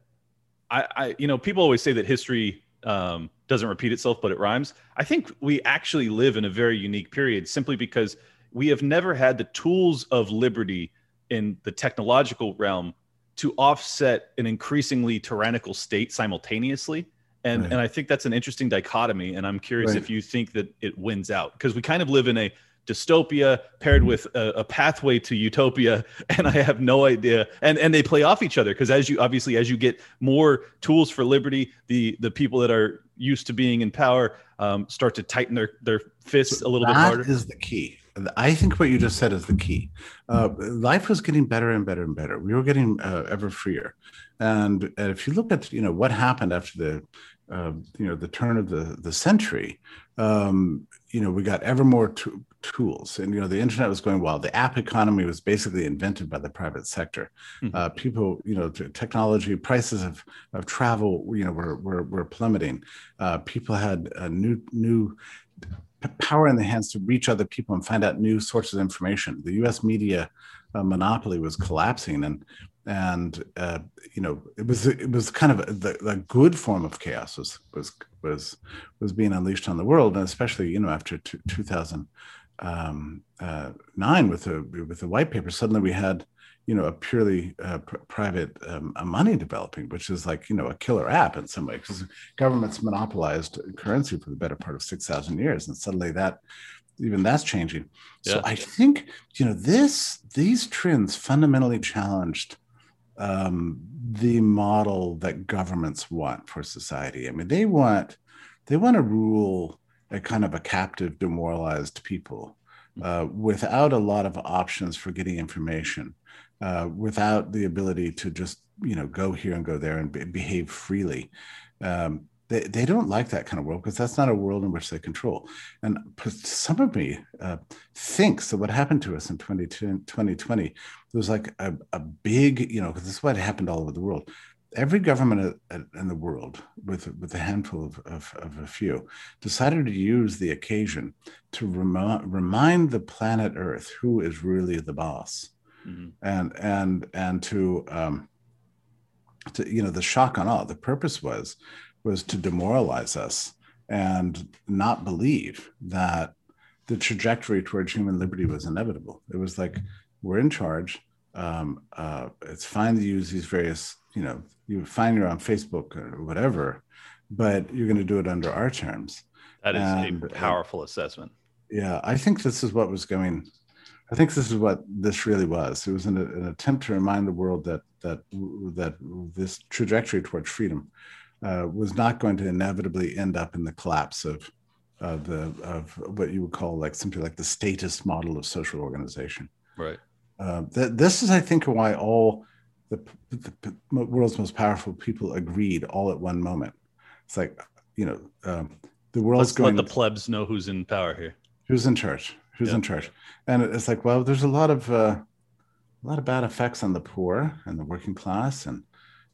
I, I you know people always say that history um, doesn't repeat itself, but it rhymes. I think we actually live in a very unique period simply because we have never had the tools of liberty in the technological realm to offset an increasingly tyrannical state simultaneously. And, right. and I think that's an interesting dichotomy. And I'm curious right. if you think that it wins out because we kind of live in a dystopia paired with a, a, pathway to utopia and i have no idea and and they play off each other because as you obviously as you get more tools for liberty the the people that are used to being in power um, start to tighten their their fists a little bit harder is the key I think what you just said is the key. Uh, life was getting better and better and better. We were getting uh, ever freer, and, and, if you look at you know what happened after the uh, you know the turn of the the century, um, you know we got ever more t- tools, and you know the internet was going wild. The app economy was basically invented by the private sector. Mm-hmm. Uh, people, you know, technology prices of of travel, you know, were were, were plummeting. Uh, people had new new power in the hands to reach other people and find out new sources of information. The U.S. media uh, monopoly was collapsing, and and uh, you know it was it was kind of the, the good form of chaos was was was was being unleashed on the world, and especially you know after t- 2009 um, uh, nine with the with the white paper, suddenly we had you know a purely uh, pr- private um, money developing which is like you know a killer app in some way because governments monopolized currency for the better part of 6000 years and suddenly that even that's changing yeah. so i think you know this these trends fundamentally challenged um, the model that governments want for society i mean they want they want to rule a kind of a captive demoralized people uh, without a lot of options for getting information uh, without the ability to just you know go here and go there and be, behave freely. Um, they, they don't like that kind of world because that's not a world in which they control. And some of me uh, thinks that what happened to us in 2020 was like a, a big, you know, because this is what happened all over the world. Every government in the world, with with a handful of, of, of a few, decided to use the occasion to remi- remind the planet Earth who is really the boss mm-hmm. and and and to um, to you know the shock on all the purpose was was to demoralize us and not believe that the trajectory towards human liberty was inevitable. It was like we're in charge. Um, uh, it's fine to use these various, you know, you find you're on Facebook or whatever, but you're going to do it under our terms. That is and, a powerful uh, assessment. Yeah, I think this is what was going I think this is what this really was. It was an, an attempt to remind the world that that that this trajectory towards freedom uh, was not going to inevitably end up in the collapse of uh, the of what you would call like simply like the statist model of social organization. Right. Uh, that this is, I think, why all the, the, world's most powerful people agreed all at one moment. It's like you know um, the world's Let's going. Let the plebs know who's in power here. Who's in charge? who's in charge and it's like well there's a lot of uh, a lot of bad effects on the poor and the working class and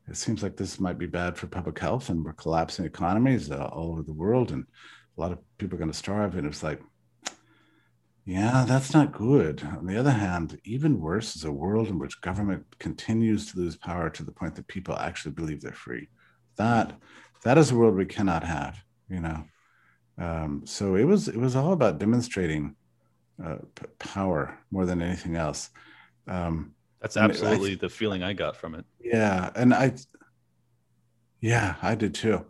it seems like this might be bad for public health and we're collapsing economies uh, all over the world and a lot of people are going to starve and it's like yeah that's not good on the other hand even worse is a world in which government continues to lose power to the point that people actually believe they're free that that is a world we cannot have you know um, so it was it was all about demonstrating uh, p- power more than anything else. Um, That's And I- absolutely the feeling I got from it. yeah, and I, yeah, I did too.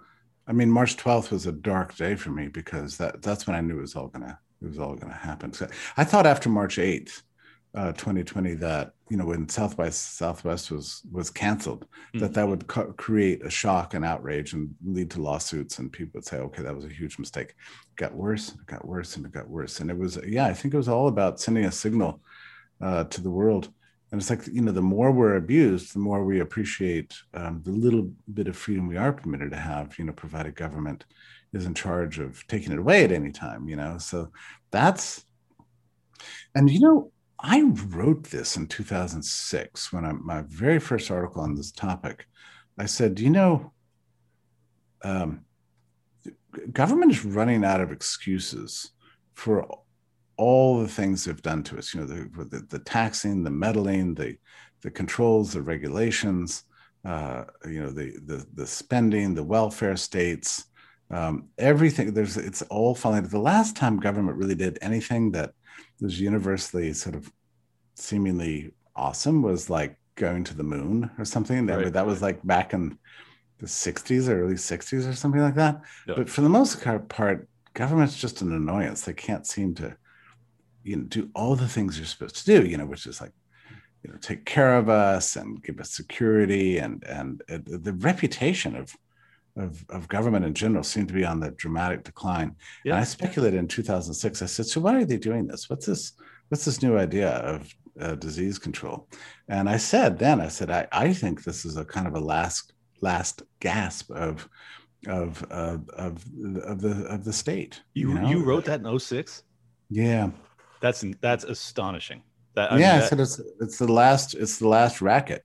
I mean, March twelfth was a dark day for me because that that's when I knew it was all gonna it was all gonna happen. So I thought after March eighth, uh, twenty twenty, that you know when South by Southwest was was canceled, that that would co- create a shock and outrage and lead to lawsuits, and people would say, okay, that was a huge mistake. It got worse, it got worse, and it got worse, and it was yeah, I think it was all about sending a signal uh, to the world and it's like you know the more we're abused the more we appreciate um, the little bit of freedom we are permitted to have you know provided government is in charge of taking it away at any time you know? So that's and you know i wrote this in 2006 when i my very first article on this topic. I said you know um, government is running out of excuses for all the things they've done to us you know the, the, the taxing the meddling the the controls the regulations uh, you know the, the the spending the welfare states um, everything there's it's all falling the last time government really did anything that was universally sort of seemingly awesome was like going to the moon or something. That, Right, that was like back in the 60s or early 60s or something like that. Yeah. but for the most part government's just an annoyance. They can't seem to you know do all the things you're supposed to do you know which is like you know take care of us and give us security and and uh, the reputation of of, of government in general seemed to be on the dramatic decline Yeah. and i speculated in 2006 i said so why are they doing this what's this what's this new idea of uh, disease control and i said then i said I, I think this is a kind of a last last gasp of of of of, of the of the state You know? you wrote that in 06? yeah That's that's astonishing. That I yeah, mean, I said it's it's the last it's the last racket.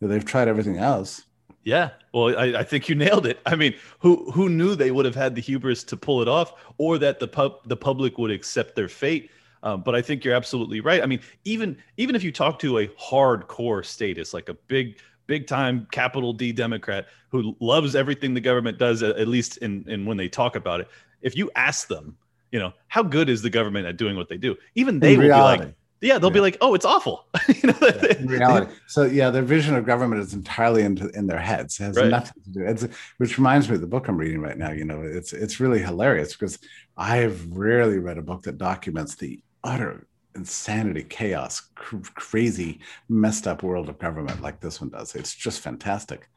They've tried everything else. Yeah, well, I, I think you nailed it. I mean, who who knew they would have had the hubris to pull it off, or that the pub the public would accept their fate? Um, but I think you're absolutely right. I mean, even even if you talk to a hardcore statist, like a big big time capital D Democrat who loves everything the government does, at, at least in in when they talk about it, if you ask them, you know, how good is the government at doing what they do? Even they In will reality. be like, yeah, they'll be like, oh, it's awful. you know, in reality. So yeah, their vision of government is entirely in, in their heads. It has Right. nothing to do. It's, which reminds me of the book I'm reading right now. You know, it's it's really hilarious because I've rarely read a book that documents the utter insanity, chaos, cr- crazy, messed up world of government like this one does. It's just fantastic.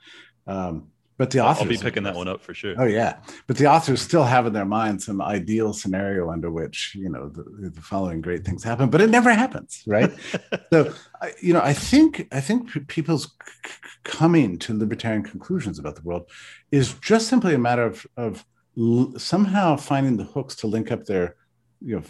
Um, but the authors I'll be picking that one up for sure. Oh yeah, but the authors still have in their mind some ideal scenario under which you know the, the following great things happen, but it never happens, right? so I- you know, I think I think people's coming to libertarian conclusions about the world is just simply a matter of of somehow finding the hooks to link up their you know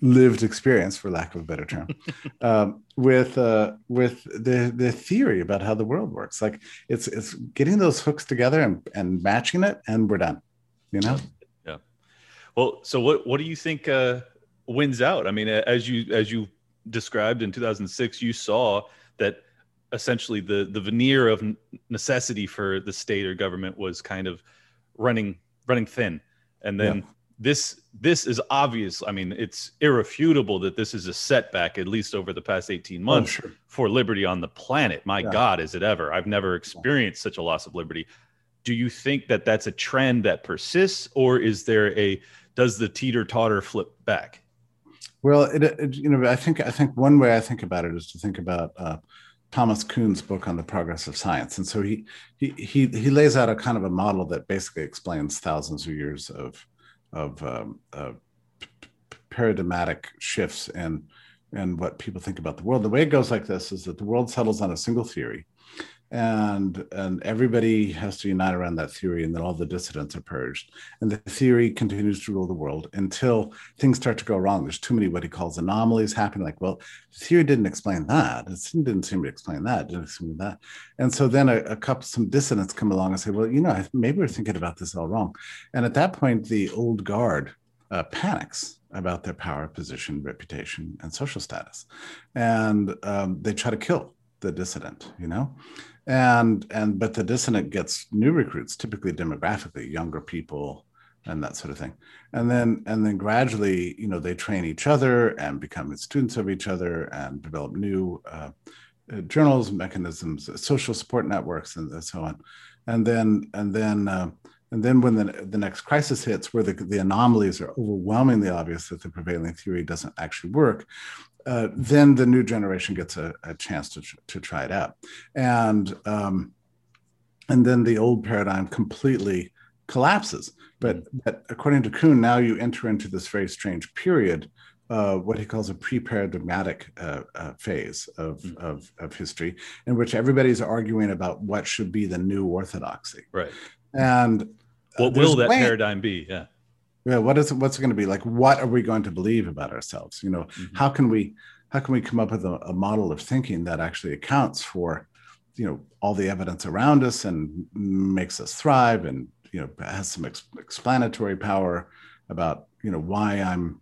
lived experience, for lack of a better term, um, with uh, with the the theory about how the world works. Like it's it's getting those hooks together and, and matching it, and we're done. You know, Yeah. Well, so what what do you think uh, wins out? I mean, as you as you described in 2006, you saw that essentially the the veneer of necessity for the state or government was kind of running running thin, and then Yeah. This this is obvious. I mean, it's irrefutable that this is a setback, at least over the past 18 months sure. for liberty on the planet. My Yeah. God, is it ever? I've never experienced such a loss of liberty. Do you think that that's a trend that persists, or is there a does the teeter totter flip back? Well, it, it, you know, I think I think one way I think about it is to think about uh, Thomas Kuhn's book on the progress of science, and so he he he he lays out a kind of a model that basically explains thousands of years of of um, uh, paradigmatic shifts in and what people think about the world. The way it goes like this is that the world settles on a single theory, and and everybody has to unite around that theory, and then all the dissidents are purged, and the theory continues to rule the world until things start to go wrong. There's too many what he calls anomalies happening. Like, well, the theory didn't explain that. It didn't seem to explain that. Didn't explain that. And so then a, a couple, some dissidents come along and say, well, you know, maybe we're thinking about this all wrong. And at that point, the old guard uh, panics about their power, position, reputation, and social status, and um, they try to kill the dissident. You know, and and but the dissident gets new recruits, typically demographically younger people and that sort of thing and then and then gradually you know they train each other and become students of each other and develop new uh, uh, journals mechanisms social support networks and, so on and then and then uh, and then when the, the next crisis hits where the, the anomalies are overwhelmingly obvious that the prevailing theory doesn't actually work uh, then the new generation gets a, a chance to, to try it out and um, and then the old paradigm completely collapses. But, mm-hmm. but according to Kuhn, now you enter into this very strange period, uh, what he calls a pre-paradigmatic uh, uh, phase of, mm-hmm. of, of history, in which everybody's arguing about what should be the new orthodoxy. Right. And what will that way, paradigm be? Yeah. Yeah. What is what's it going to be like? What are we going to believe about ourselves? You know, mm-hmm. how can we how can we come up with a, a model of thinking that actually accounts for you know all the evidence around us and makes us thrive and you know has some ex- explanatory power about you know why i'm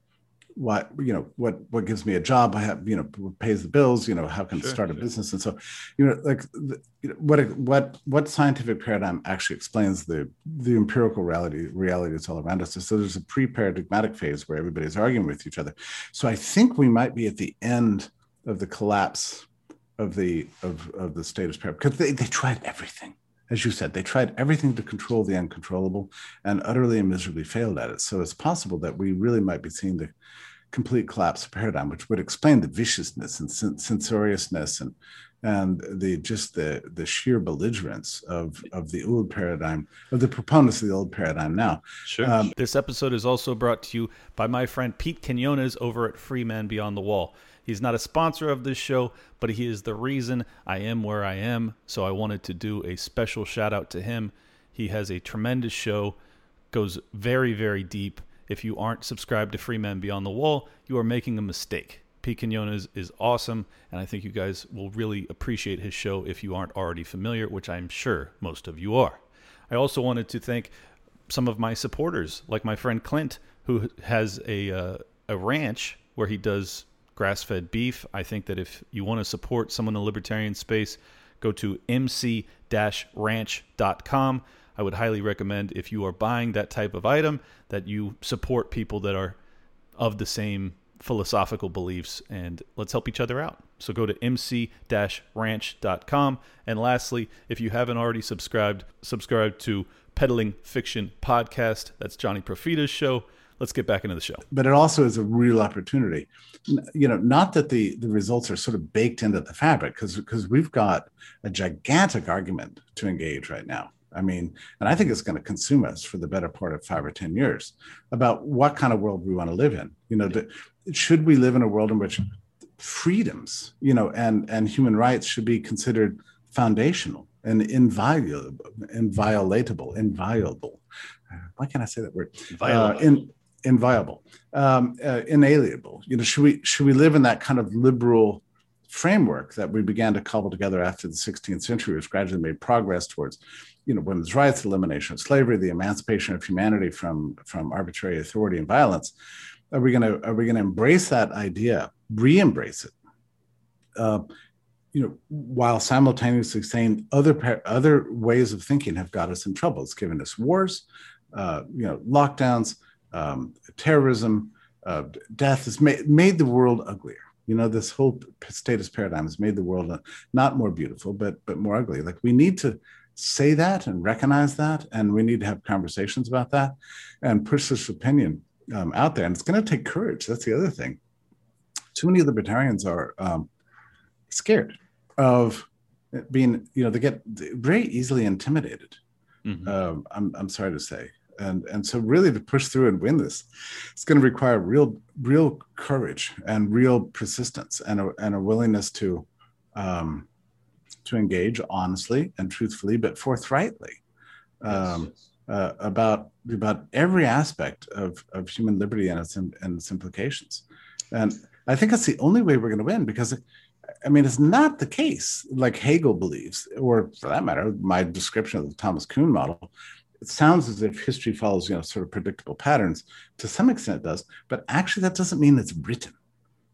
what you know what what gives me a job i have you know pays the bills you know how can sure, start a business? And so you know like the, you know, what what what scientific paradigm actually explains the the empirical reality reality that's all around us so there's a pre-paradigmatic phase where everybody's arguing with each other. So i think we might be at the end of the collapse of the of, of the statist paradigm because they, they tried everything as you said they tried everything to control the uncontrollable and utterly and miserably failed at it. So it's possible that we really might be seeing the complete collapse of paradigm which would explain the viciousness and censoriousness and and the just the the sheer belligerence of of the old paradigm of the proponents of the old paradigm now sure um, this episode is also brought to you by my friend pete quinones over at free man beyond the wall He's not a sponsor of this show, but he is the reason I am where I am. So I wanted to do a special shout out to him. He has a tremendous show, goes very, very deep. If you aren't subscribed to Free Man Beyond the Wall, you are making a mistake. Pete Quinones is awesome, and I think you guys will really appreciate his show if you aren't already familiar, which I'm sure most of you are. I also wanted to thank some of my supporters, like my friend Clint, who has a uh, a ranch where he does grass fed beef. I think that if you want to support someone in the libertarian space, go to mc ranch.com. I would highly recommend if you are buying that type of item that you support people that are of the same philosophical beliefs and let's help each other out. So go to mc ranch.com. And lastly, if you haven't already subscribed, subscribe to Peddling Fiction Podcast. That's Johnny Profita's show let's get back into the show. But it also is a real opportunity. You know, not that the the results are sort of baked into the fabric, because because we've got a gigantic argument to engage right now. I mean, and I think it's going to consume us for the better part of five or ten years about what kind of world we want to live in. You know, should we live in a world in which freedoms, you know, and and human rights should be considered foundational and inviolable, inviolatable, inviolable. Why can't I say that word? Uh, in, inviolable, um, uh, inalienable. You know, should we should we live in that kind of liberal framework that we began to cobble together after the 16th century, which gradually made progress towards, you know, women's rights, elimination of slavery, the emancipation of humanity from from arbitrary authority and violence? Are we going to are we going to embrace that idea, re-embrace it? Uh, you know, while simultaneously saying other other ways of thinking have got us in trouble. It's given us wars, uh, you know, lockdowns, um, terrorism, uh, death has made, made the world uglier. You know, this whole statist paradigm has made the world not more beautiful, but but more ugly. Like we need to say that and recognize that, and we need to have conversations about that, and push this opinion um, out there. And it's going to take courage. That's the other thing. Too many libertarians are um, scared of being, you know, they get very easily intimidated. Mm-hmm. Um, I'm, I'm sorry to say and and so really to push through and win this it's going to require real real courage and real persistence and a, and a willingness to um, to engage honestly and truthfully but forthrightly um, yes. uh, about about every aspect of, of human liberty and its, and its implications and i think that's the only way we're going to win because I mean, it's not the case like Hegel believes, or for that matter, my description of the Thomas Kuhn model it sounds as if history follows, you know, sort of predictable patterns. To some extent, it does, but actually, that doesn't mean it's written.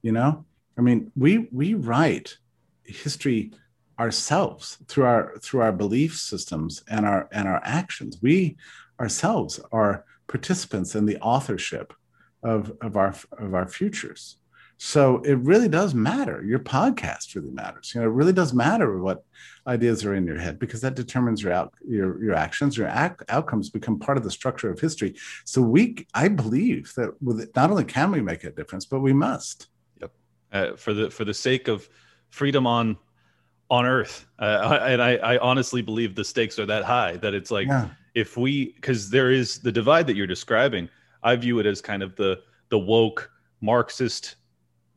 You know, I mean, we we write history ourselves through our through our belief systems and our and our actions. We ourselves are participants in the authorship of, of our of our futures. So it really does matter. Your podcast really matters. You know, it really does matter what ideas are in your head because that determines your out, your your actions. Your act, outcomes become part of the structure of history. So we, I believe that with it, not only can we make a difference, but we must. Yep. Uh, for the for the sake of freedom on on Earth, uh, and I, I honestly believe the stakes are that high that it's like yeah. if we because there is the divide that you're describing. I view it as kind of the the woke Marxist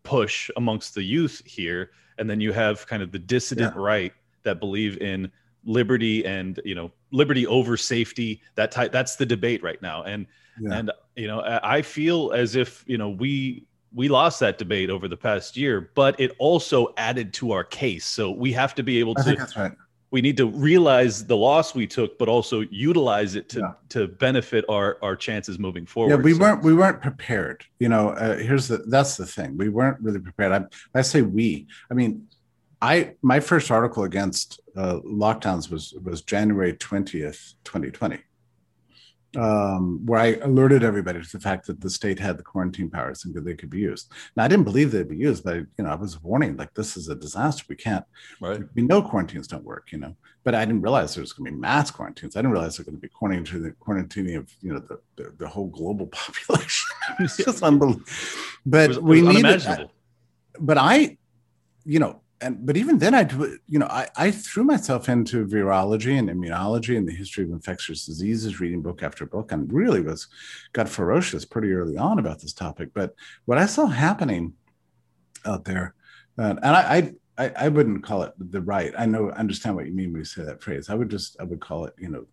push amongst the youth here and then you have kind of the dissident yeah. right that believe in liberty and you know liberty over safety that type that's the debate right now and yeah. and you know i feel as if you know we we lost that debate over the past year but it also added to our case so we have to be able to that's right we need to realize the loss we took, but also utilize it to yeah. to benefit our our chances moving forward. Yeah, we so. weren't we weren't prepared. You know, uh, here's the that's the thing. We weren't really prepared. I I say we. I mean, I my first article against uh, lockdowns was was January twentieth, twenty twenty um, where I alerted everybody to the fact that the state had the quarantine powers and that they could be used. Now, I didn't believe they'd be used, but you know, I was warning like this is a disaster. We can't. Right. We know quarantines don't work, you know, but I didn't realize there was going to be mass quarantines. I didn't realize there was going to be quarantine quarantining of you know the the, the whole global population. it's just unbelievable. But it was, we needed. But I, you know, and but even then, I you know I, I threw myself into virology and immunology and the history of infectious diseases, reading book after book, and really was got ferocious pretty early on about this topic. But what I saw happening out there, uh, and I, I I wouldn't call it the right. I know understand what you mean when you say that phrase. I would just I would call it you know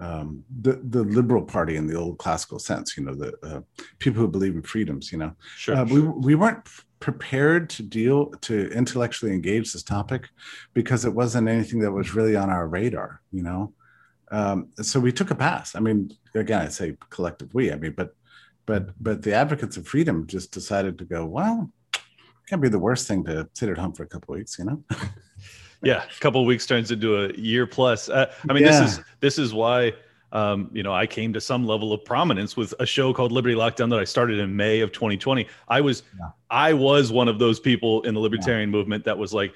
um, the the liberal party in the old classical sense. You know the uh, people who believe in freedoms. You know, sure, uh, we we weren't prepared to deal to intellectually engage this topic because it wasn't anything that was really on our radar you know? Um, so we took a pass. I mean again i say collective we i mean but but but the advocates of freedom just decided to go well can't be the worst thing to sit at home for a couple weeks you know? Yeah a couple weeks turns into a year plus. Uh, i mean yeah. this is this is why um, you know, I came to some level of prominence with a show called Liberty Lockdown that I started in May of 2020. I was, yeah. I was one of those people in the libertarian yeah. movement that was like,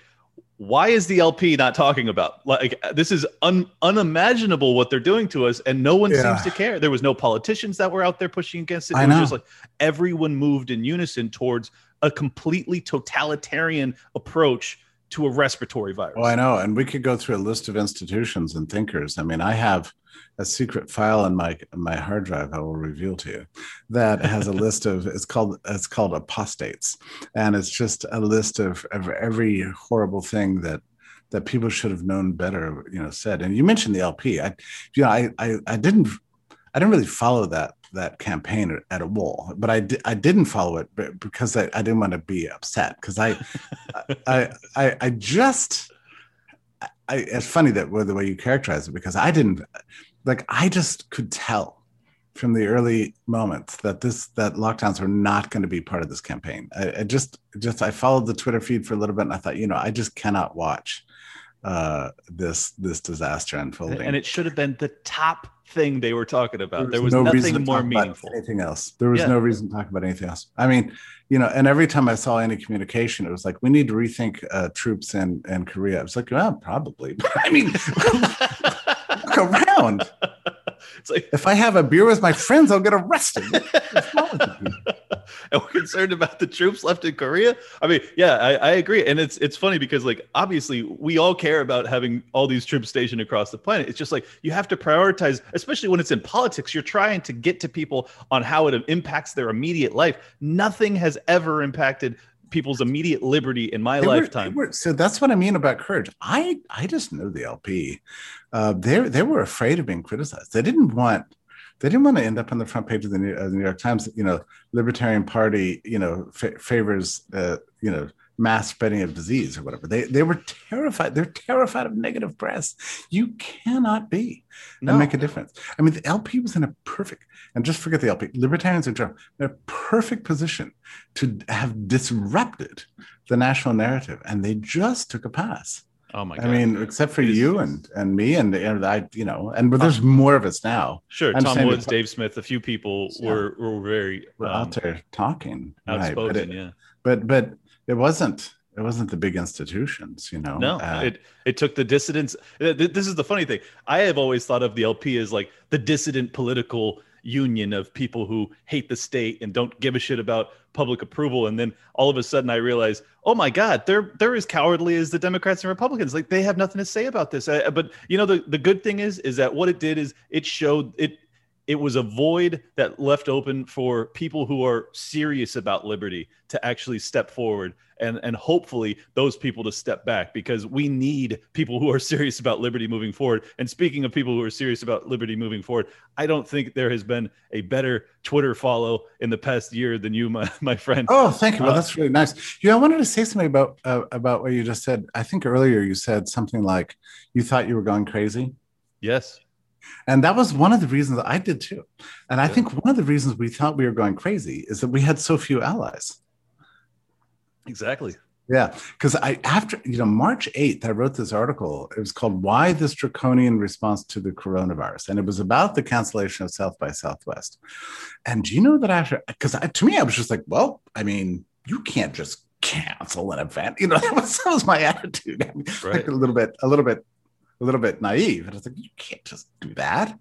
why is the LP not talking about like this is un, unimaginable what they're doing to us, and no one yeah. seems to care. There was no politicians that were out there pushing against it. It I was know. just like everyone moved in unison towards a completely totalitarian approach to a respiratory virus. Oh, I know. And we could go through a list of institutions and thinkers. I mean, I have a secret file in my my hard drive I will reveal to you that has a list of it's called it's called apostates. And it's just a list of, of every horrible thing that that people should have known better, you know, said. And you mentioned the LP. I you know, I I, I didn't I didn't really follow that that campaign at, a wall, but I, di- I didn't follow it because I, I didn't want to be upset because I, I, I, I just, I, it's funny that the way you characterize it because I didn't, like, I just could tell from the early moments that this that lockdowns were not going to be part of this campaign. I, I, just just I followed the Twitter feed for a little bit and I thought, you know, I just cannot watch uh, this this disaster unfolding. And it should have been the top thing they were talking about. There was, there was no nothing more meaningful. anything else. There was yeah. no reason to talk about anything else. I mean, you know, and every time I saw any communication, it was like, we need to rethink uh, troops in in Korea. I was like, well, probably. I mean. It's like if I have a beer with my friends, I'll get arrested. and we're concerned about the troops left in Korea. I mean, yeah, I, I, agree, and it's it's funny because like obviously we all care about having all these troops stationed across the planet. It's just like you have to prioritize, especially when it's in politics. You're trying to get to people on how it impacts their immediate life. Nothing has ever impacted people's immediate liberty in my they lifetime. Were, were, so that's what I mean about courage. I I just know the LP. Uh, they they were afraid of being criticized. They didn't want they didn't want to end up on the front page of the New, uh, the New York Times. You know, Libertarian Party you know fa- favors uh, you know mass spreading of disease or whatever. They they were terrified. They're terrified of negative press. You cannot be no. and make a difference. I mean, the LP was in a perfect and just forget the LP. Libertarians in general, in a perfect position to have disrupted the national narrative, and they just took a pass. Oh my god! I mean, except for you and and me and, and I, you know, and but there's more of us now. sure, I'm Tom Woods, Dave Smith, a few people Yeah. were were very We're um, out there talking, right? outspoken. But it, yeah. but but it wasn't it wasn't the big institutions, you know. No, Uh, it it took the dissidents. th- th- This is the funny thing. I have always thought of the LP as like the dissident political union of people who hate the state and don't give a shit about public approval. And then all of a sudden, I realize, oh my god, they're they're as cowardly as the Democrats and Republicans. Like they have nothing to say about this. Uh, but you know, the the good thing is, is that what it did is it showed it. It was a void that left open for people who are serious about liberty to actually step forward and and hopefully those people to step back because we need people who are serious about liberty moving forward and speaking of people who are serious about liberty moving forward i don't think there has been a better twitter follow in the past year than you my, my friend Oh, thank you. Well, Uh, that's really nice. Yeah, I wanted to say something about uh, about what you just said. I think earlier you said something like you thought you were going crazy, yes and that was one of the reasons I did too. And I Yeah. think one of the reasons we thought we were going crazy is that we had so few allies. exactly Yeah, because I after you know March eighth, I wrote this article. It was called "Why This Draconian Response to the Coronavirus," and it was about the cancellation of South by Southwest. And do you know that after? Because to me, I was just like, well, I mean, you can't just cancel an event. You know, that was, that was my attitude. I mean, Right. Like a little bit, a little bit, a little bit naive. And I was like, you can't just do that.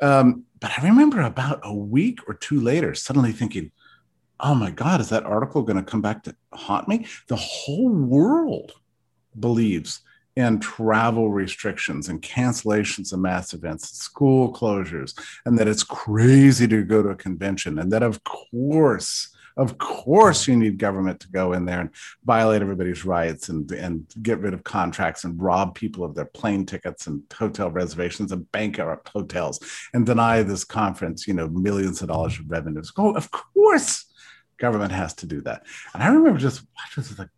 Um, but I remember about a week or two later, suddenly thinking, oh my God, is that article going to come back to haunt me? The whole world believes in travel restrictions and cancellations of mass events, school closures, and that it's crazy to go to a convention. And that, of course, of course, you need government to go in there and violate everybody's rights and, and get rid of contracts and rob people of their plane tickets and hotel reservations and bankrupt hotels and deny this conference, you know, millions of dollars of revenues. Oh, of course, government has to do that. And I remember just watching this like,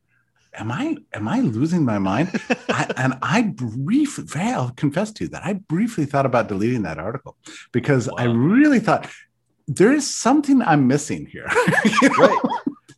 am I am I losing my mind? I, and I briefly, I'll confess to you that I briefly thought about deleting that article because I really thought there is something I'm missing here. You know? right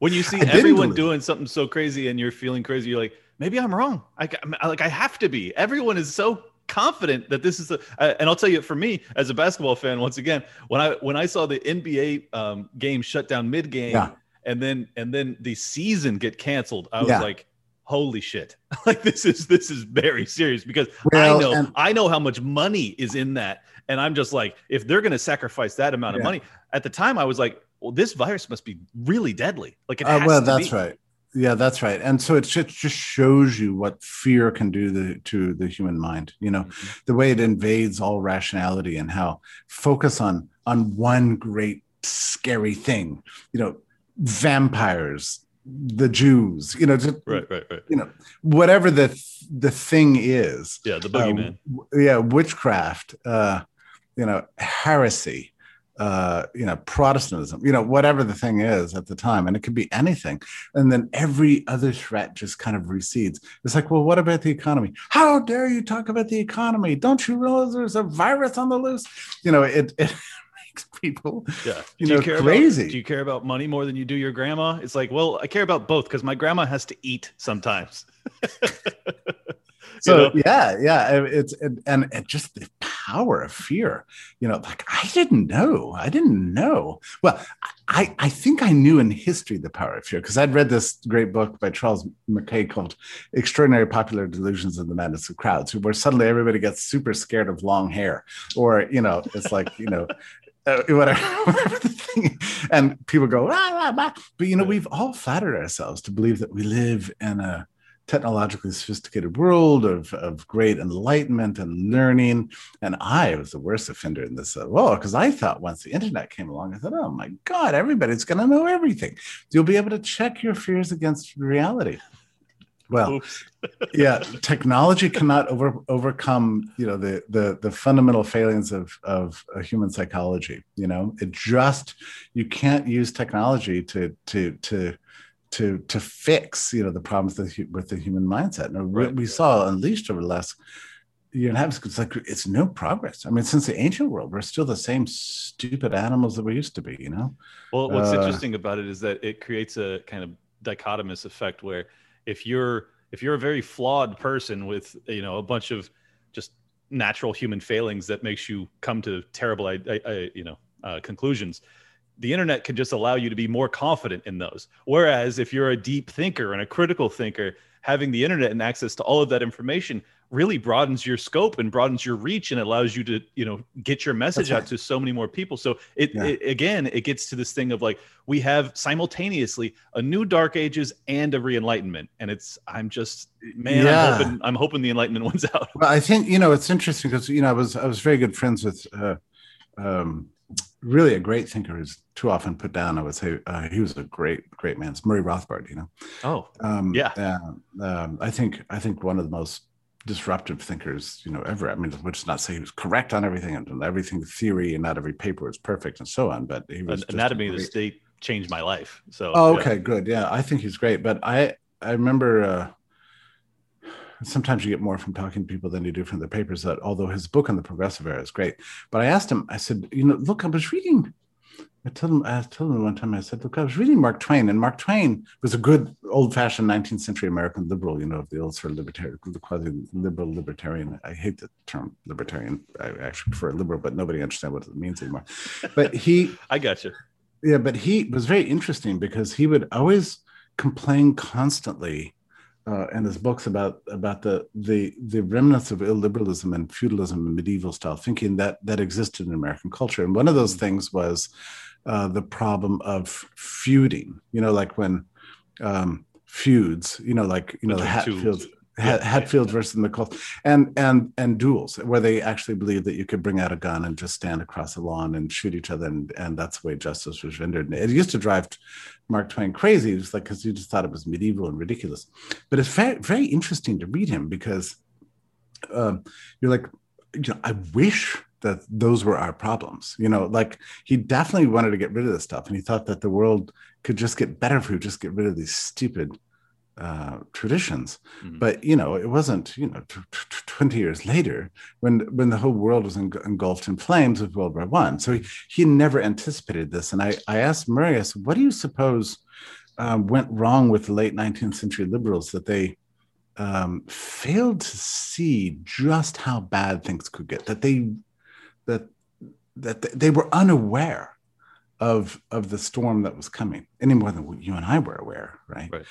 when you see I everyone doing something so crazy and you're feeling crazy you're like maybe i'm wrong i like i have to be everyone is so confident that this is a and i'll tell you for me as a basketball fan once again when i when i saw the nba um, game shut down mid game Yeah. and then and then the season get canceled i was Yeah. like holy shit like this is this is very serious because Well, i know and- i know how much money is in that and i'm just like if they're going to sacrifice that amount of money at the time i was like well this virus must be really deadly like it Uh, well, to that's be. right. Yeah, that's right. And so it just, just shows you what fear can do the, to the human mind. You know, Mhm. the way it invades all rationality and how focus on on one great scary thing. You know, vampires, the Jews. You know, just, right right right you know, whatever the the thing is. yeah the uh, boogeyman w- yeah, witchcraft. Uh, you know, heresy. Uh, you know, Protestantism. You know, whatever the thing is at the time, and it could be anything. And then every other threat just kind of recedes. It's like, well, what about the economy? How dare you talk about the economy? Don't you realize there's a virus on the loose? You know, it it makes people yeah you do know, you care crazy. about do you care about money more than you do your grandma it's like well i care about both because my grandma has to eat sometimes You so know? yeah yeah it's it, and it just the power of fear you know like i didn't know i didn't know well i i think i knew in history the power of fear because i'd read this great book by charles mackay called extraordinary popular delusions of the madness of crowds where suddenly everybody gets super scared of long hair or you know it's like you know uh, whatever, whatever the thing, and people go, ah, ah, ah. but you know, we've all flattered ourselves to believe that we live in a technologically sophisticated world of, of great enlightenment and learning. And I was the worst offender in this. Uh, well, because I thought once the internet came along, I thought, oh my God, everybody's going to know everything. You'll be able to check your fears against reality. Well, yeah, technology cannot over, overcome, you know, the, the, the fundamental failings of, of uh, human psychology. You know, it just, you can't use technology to, to, to, to to fix you know the problems with the, with the human mindset. And Right. we saw unleashed over the last year and a half, it's like it's no progress. I mean, since the ancient world, we're still the same stupid animals that we used to be. You know? Well, what's Uh, interesting about it is that it creates a kind of dichotomous effect where if you're if you're a very flawed person with you know a bunch of just natural human failings that makes you come to terrible I, I, I, you know uh, conclusions the internet can just allow you to be more confident in those. Whereas if you're a deep thinker and a critical thinker having the internet and access to all of that information really broadens your scope and broadens your reach and allows you to you know get your message out to so many more people. So it, yeah. it, again it gets to this thing of like we have simultaneously a new dark ages and a re-enlightenment. And it's i'm just man yeah. i'm hoping i'm hoping the enlightenment wins out. Well i think you know it's interesting because you know i was i was very good friends with uh, um, really a great thinker who's too often put down. I would say uh, he was a great, great man. It's Murray Rothbard, you know. Oh, um, yeah. Uh, um, I think I think one of the most disruptive thinkers, you know, ever. I mean, which is not say he was correct on everything and everything theory and not every paper was perfect and so on. But he was anatomy of the state changed my life. So oh, okay, yeah. good. Yeah, I think he's great. But I I remember. Uh, sometimes you get more from talking to people than you do from the papers that although his book on the progressive era is great but i asked him i said you know look i was reading I told him, I told him one time, I said, look, I was reading Mark Twain, and Mark Twain was a good old fashioned 19th century American liberal, you know, of the old sort of libertarian, the quasi liberal libertarian. I hate the term libertarian. I actually prefer liberal, but nobody understands what it means anymore. But he, I got you. Yeah, but he was very interesting because he would always complain constantly uh, in his books about about the the the remnants of illiberalism and feudalism and medieval style thinking that that existed in American culture. And one of those things was uh, the problem of feuding. You know, like when um, feuds. You know, like you know the Hatfields. Yeah. Hatfield versus McCall, and and and duels where they actually believed that you could bring out a gun and just stand across the lawn and shoot each other, and, and that's the way justice was rendered. And it used to drive Mark Twain crazy, just like because he just thought it was medieval and ridiculous. But it's very very interesting to read him because um, you're like, you know, I wish that those were our problems. You know, like he definitely wanted to get rid of this stuff, and he thought that the world could just get better if we just get rid of these stupid uh, traditions. Mm-hmm. But you know, it wasn't you know t- t- twenty years later when when the whole world was engulfed in flames with World War One. So he, he never anticipated this, and I I asked Murray, I said, what do you suppose um, went wrong with the late nineteenth century liberals that they um, failed to see just how bad things could get that they that that they were unaware of of the storm that was coming any more than you and I were aware, right? right.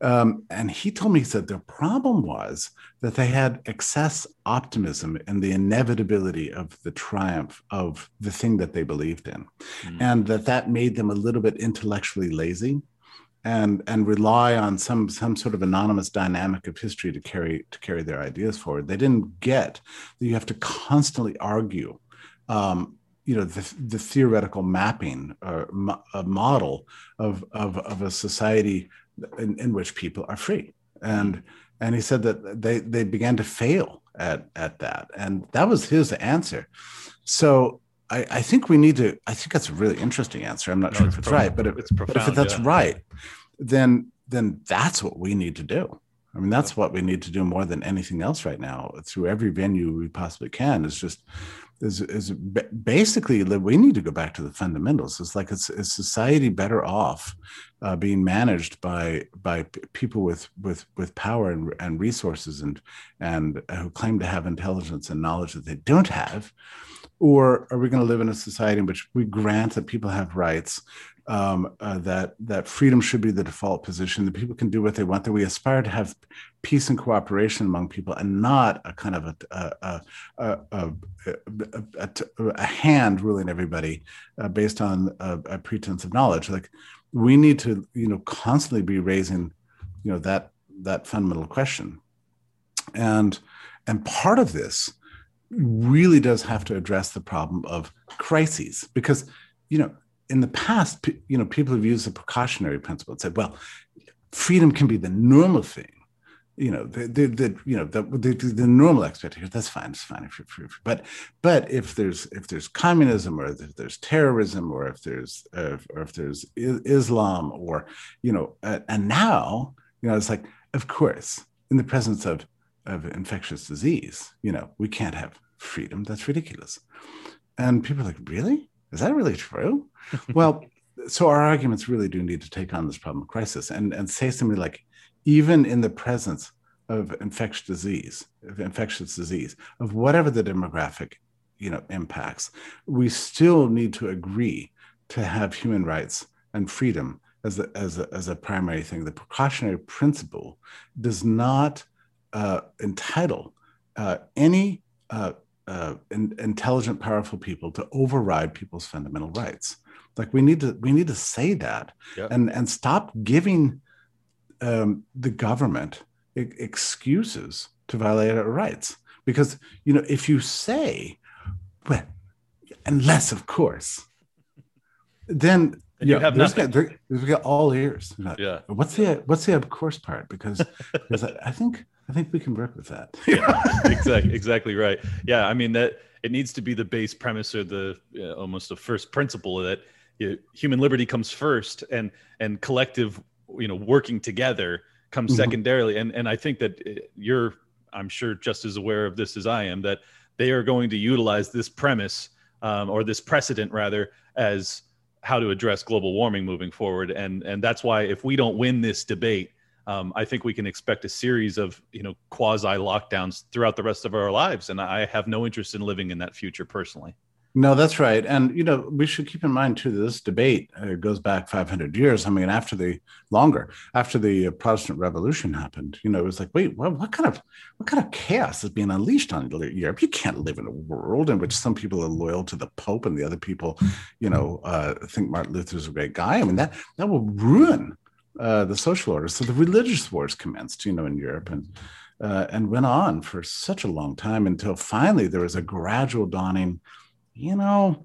Um, and he told me he said the problem was that they had excess optimism in the inevitability of the triumph of the thing that they believed in, mm. and that that made them a little bit intellectually lazy. And, and rely on some some sort of anonymous dynamic of history to carry to carry their ideas forward. They didn't get that you have to constantly argue um, you know the, the theoretical mapping or uh, a model of, of, of a society in, in which people are free. And and he said that they they began to fail at at that. And that was his answer. So I, I think we need to i think that's a really interesting answer. I'm not no, sure if it's profound. right but, if, it's profound, but if that's yeah. right then then that's what we need to do. I mean, that's what we need to do more than anything else right now through every venue we possibly can is just is, is basically we need to go back to the fundamentals. It's like it's is society better off uh, being managed by by people with with with power and, and resources and and uh, who claim to have intelligence and knowledge that they don't have, or are we going to live in a society in which we grant that people have rights um, uh, that that freedom should be the default position. That people can do what they want. That we aspire to have peace and cooperation among people, and not a kind of a a, a, a, a hand ruling everybody uh, based on a, pretense of knowledge. Like we need to, you know, constantly be raising, you know, that that fundamental question, and and part of this really does have to address the problem of crises because you know in the past, you know, people have used the precautionary principle and said, well, freedom can be the normal thing. You know, the, the, the you know the, the, the normal expectation. That's fine. It's fine if you're. But but if there's if there's communism or if there's terrorism or if there's uh, or if there's Islam or you know uh, and now you know it's like of course in the presence of of infectious disease you know we can't have freedom. That's ridiculous. And people are like, really? Is that really true? well, so our arguments really do need to take on this problem of crisis and, and say something like, even in the presence of infectious disease, of infectious disease, of whatever the demographic, you know, impacts, we still need to agree to have human rights and freedom as a, as a, as a primary thing. The precautionary principle does not uh, entitle uh, any uh, uh in, intelligent, powerful people to override people's fundamental rights. Like we need to we need to say that and and stop giving um, the government excuses to violate our rights. Because, you know, if you say, well, unless, of course, then and you have nothing. Got, there's got all ears. yeah. What's the what's the of course part? Because because I, I think I think we can work with that. yeah, exactly, exactly right. Yeah, I mean that it needs to be the base premise or the uh, almost the first principle that you know, human liberty comes first, and and collective, you know, working together comes mm-hmm. secondarily. And and I think that uh, you're, I'm sure, just as aware of this as I am that they are going to utilize this premise um, or this precedent rather as how to address global warming moving forward. And and that's why if we don't win this debate, um, I think we can expect a series of you know quasi lockdowns throughout the rest of our lives. And I have no interest in living in that future personally. No, that's right. And, you know, we should keep in mind, too, this debate uh, goes back 500 years. I mean, after the longer, after the uh, Protestant Revolution happened, you know, it was like, wait, what, what kind of what kind of chaos is being unleashed on Europe? You can't live in a world in which some people are loyal to the Pope and the other people, you know, uh, think Martin Luther's a great guy. I mean, that that will ruin uh, the social order. So the religious wars commenced, you know, in Europe and uh, and went on for such a long time until finally there was a gradual dawning – you know,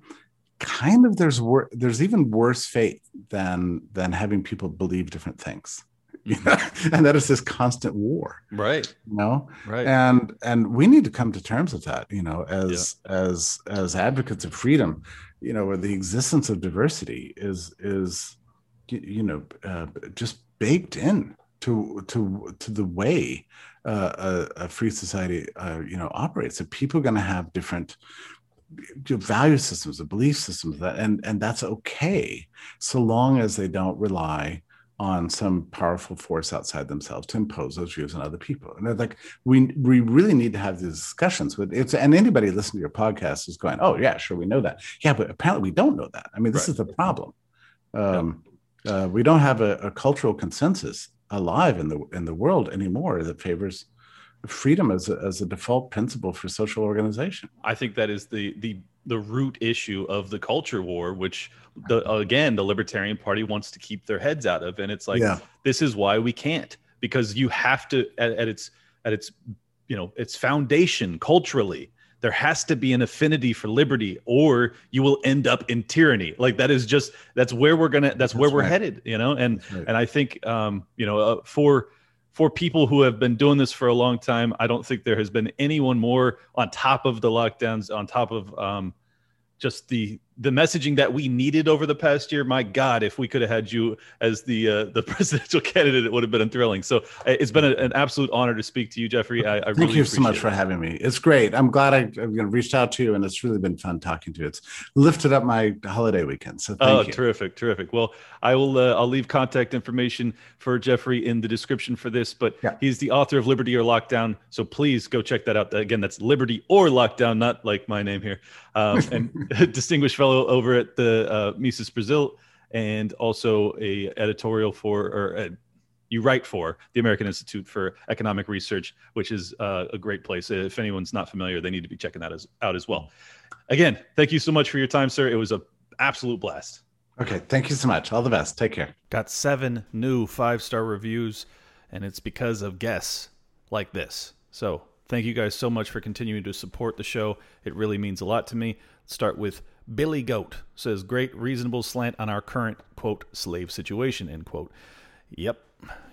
kind of there's wor- there's even worse fate than than having people believe different things. You know? and that is this constant war right you know right and and we need to come to terms with that you know as yeah. as as advocates of freedom you know where the existence of diversity is is you know uh, just baked in to to to the way uh, a, a, free society uh, you know operates that people are going to have different value systems, the belief systems, that and and that's okay, so long as they don't rely on some powerful force outside themselves to impose those views on other people. And like we we really need to have these discussions with it's and anybody listening to your podcast is going, oh yeah, sure, we know that. Yeah, but apparently we don't know that. I mean, this right. is the problem. Um, uh, we don't have a, a, cultural consensus alive in the in the world anymore that favors freedom as a, as a default principle for social organization. I think that is the the the root issue of the culture war, which the again the Libertarian Party wants to keep their heads out of, and it's like yeah. this is why we can't because you have to at, at its at its you know its foundation culturally there has to be an affinity for liberty or you will end up in tyranny. Like that is just that's where we're gonna that's, that's where we're headed you know? And right. and i think um you know uh, for for people who have been doing this for a long time, I don't think there has been anyone more on top of the lockdowns, on top of um, just the the messaging that we needed over the past year. My God, if we could have had you as the uh, the presidential candidate, it would have been thrilling. So it's been a, an absolute honor to speak to you, Jeffrey. I, I thank really you so much it. for having me. It's great. I'm glad I, I reached out to you, and it's really been fun talking to you. It's lifted up my holiday weekend. So oh, you. terrific, terrific. Well, I will. Uh, I'll leave contact information for Jeffrey in the description for this. But yeah. he's the author of Liberty or Lockdown. So please go check that out. Again, that's Liberty or Lockdown, not like my name here. Um, and distinguished fellow over at the uh, Mises Brazil, and also a editorial for or a, uh, you write for the American Institute for Economic Research, which is uh, a great place. If anyone's not familiar, they need to be checking that as, out as well. Again, thank you so much for your time, sir. It was an absolute blast. Okay, thank you so much. All the best. Take care. Got seven new five star reviews, and it's because of guests like this. So thank you guys so much for continuing to support the show. It really means a lot to me. Let's start with Billy Goat says, great reasonable slant on our current, quote, slave situation, end quote. Yep,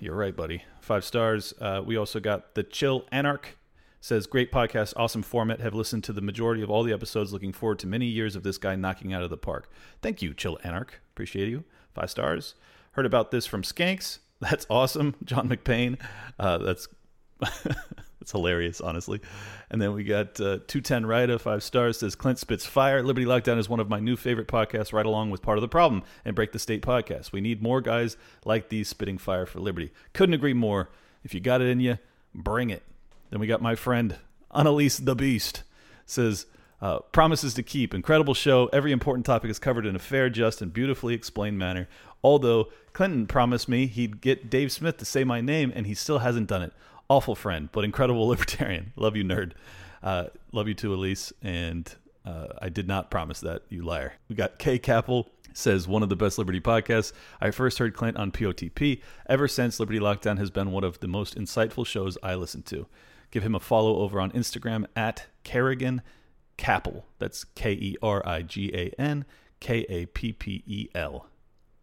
you're right, buddy. Five stars. Uh, we also got The Chill Anarch says, great podcast, awesome format. Have listened to the majority of all the episodes. Looking forward to many years of this guy knocking out of the park. Thank you, Chill Anarch. Appreciate you. Five stars. Heard about this from Skanks. That's awesome. John McPain. Uh, that's It's hilarious, honestly. And then we got uh, 210 Rida, five stars, says Clint spits fire. Liberty Lockdown is one of my new favorite podcasts, right along with Part of the Problem and Break the State podcast. We need more guys like these spitting fire for liberty. Couldn't agree more. If you got it in you, Bring it. Then we got my friend Annalise the Beast says, uh, promises to keep. Incredible show. Every important topic is covered in a fair, just, and beautifully explained manner. Although Clinton promised me he'd get Dave Smith to say my name, and he still hasn't done it. Awful friend, but incredible libertarian. Love you, nerd. Uh, love you too, Elise. And uh, I did not promise that, you liar. We got K Kappel says one of the best Liberty podcasts. I first heard Clint on POTP. Ever since, Liberty Lockdown has been one of the most insightful shows I listen to. Give him a follow over on Instagram at Kerigan Kappel. That's K E R I G A N K A P P E L.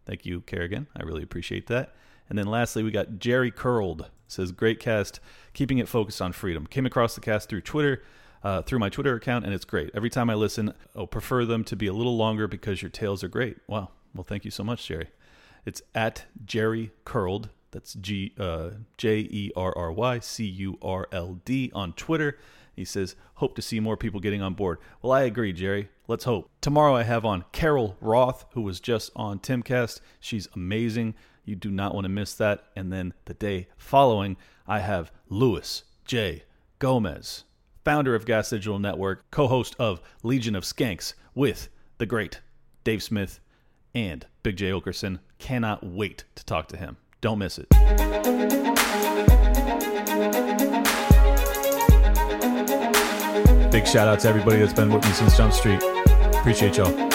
Thank you, Kerigan. I really appreciate that. And then lastly, we got Jerry Curld. Says great cast, keeping it focused on freedom. Came across the cast through Twitter, uh, through my Twitter account, and it's great. Every time I listen, I'll prefer them to be a little longer because your tales are great. Wow. Well, thank you so much, Jerry. It's at Jerry Curld. That's G uh, J E R R Y C U R L D on Twitter. He says, Hope to see more people getting on board. Well, I agree, Jerry. Let's hope. Tomorrow I have on Carol Roth, who was just on Timcast. She's amazing. You do not want to miss that. And then the day following, I have Luis J. Gomez, founder of Gas Digital Network, co host of Legion of Skanks with the great Dave Smith and Big Jay Oakerson. Cannot wait to talk to him. Don't miss it. Big shout out to everybody that's been with me since Jump Street. Appreciate y'all.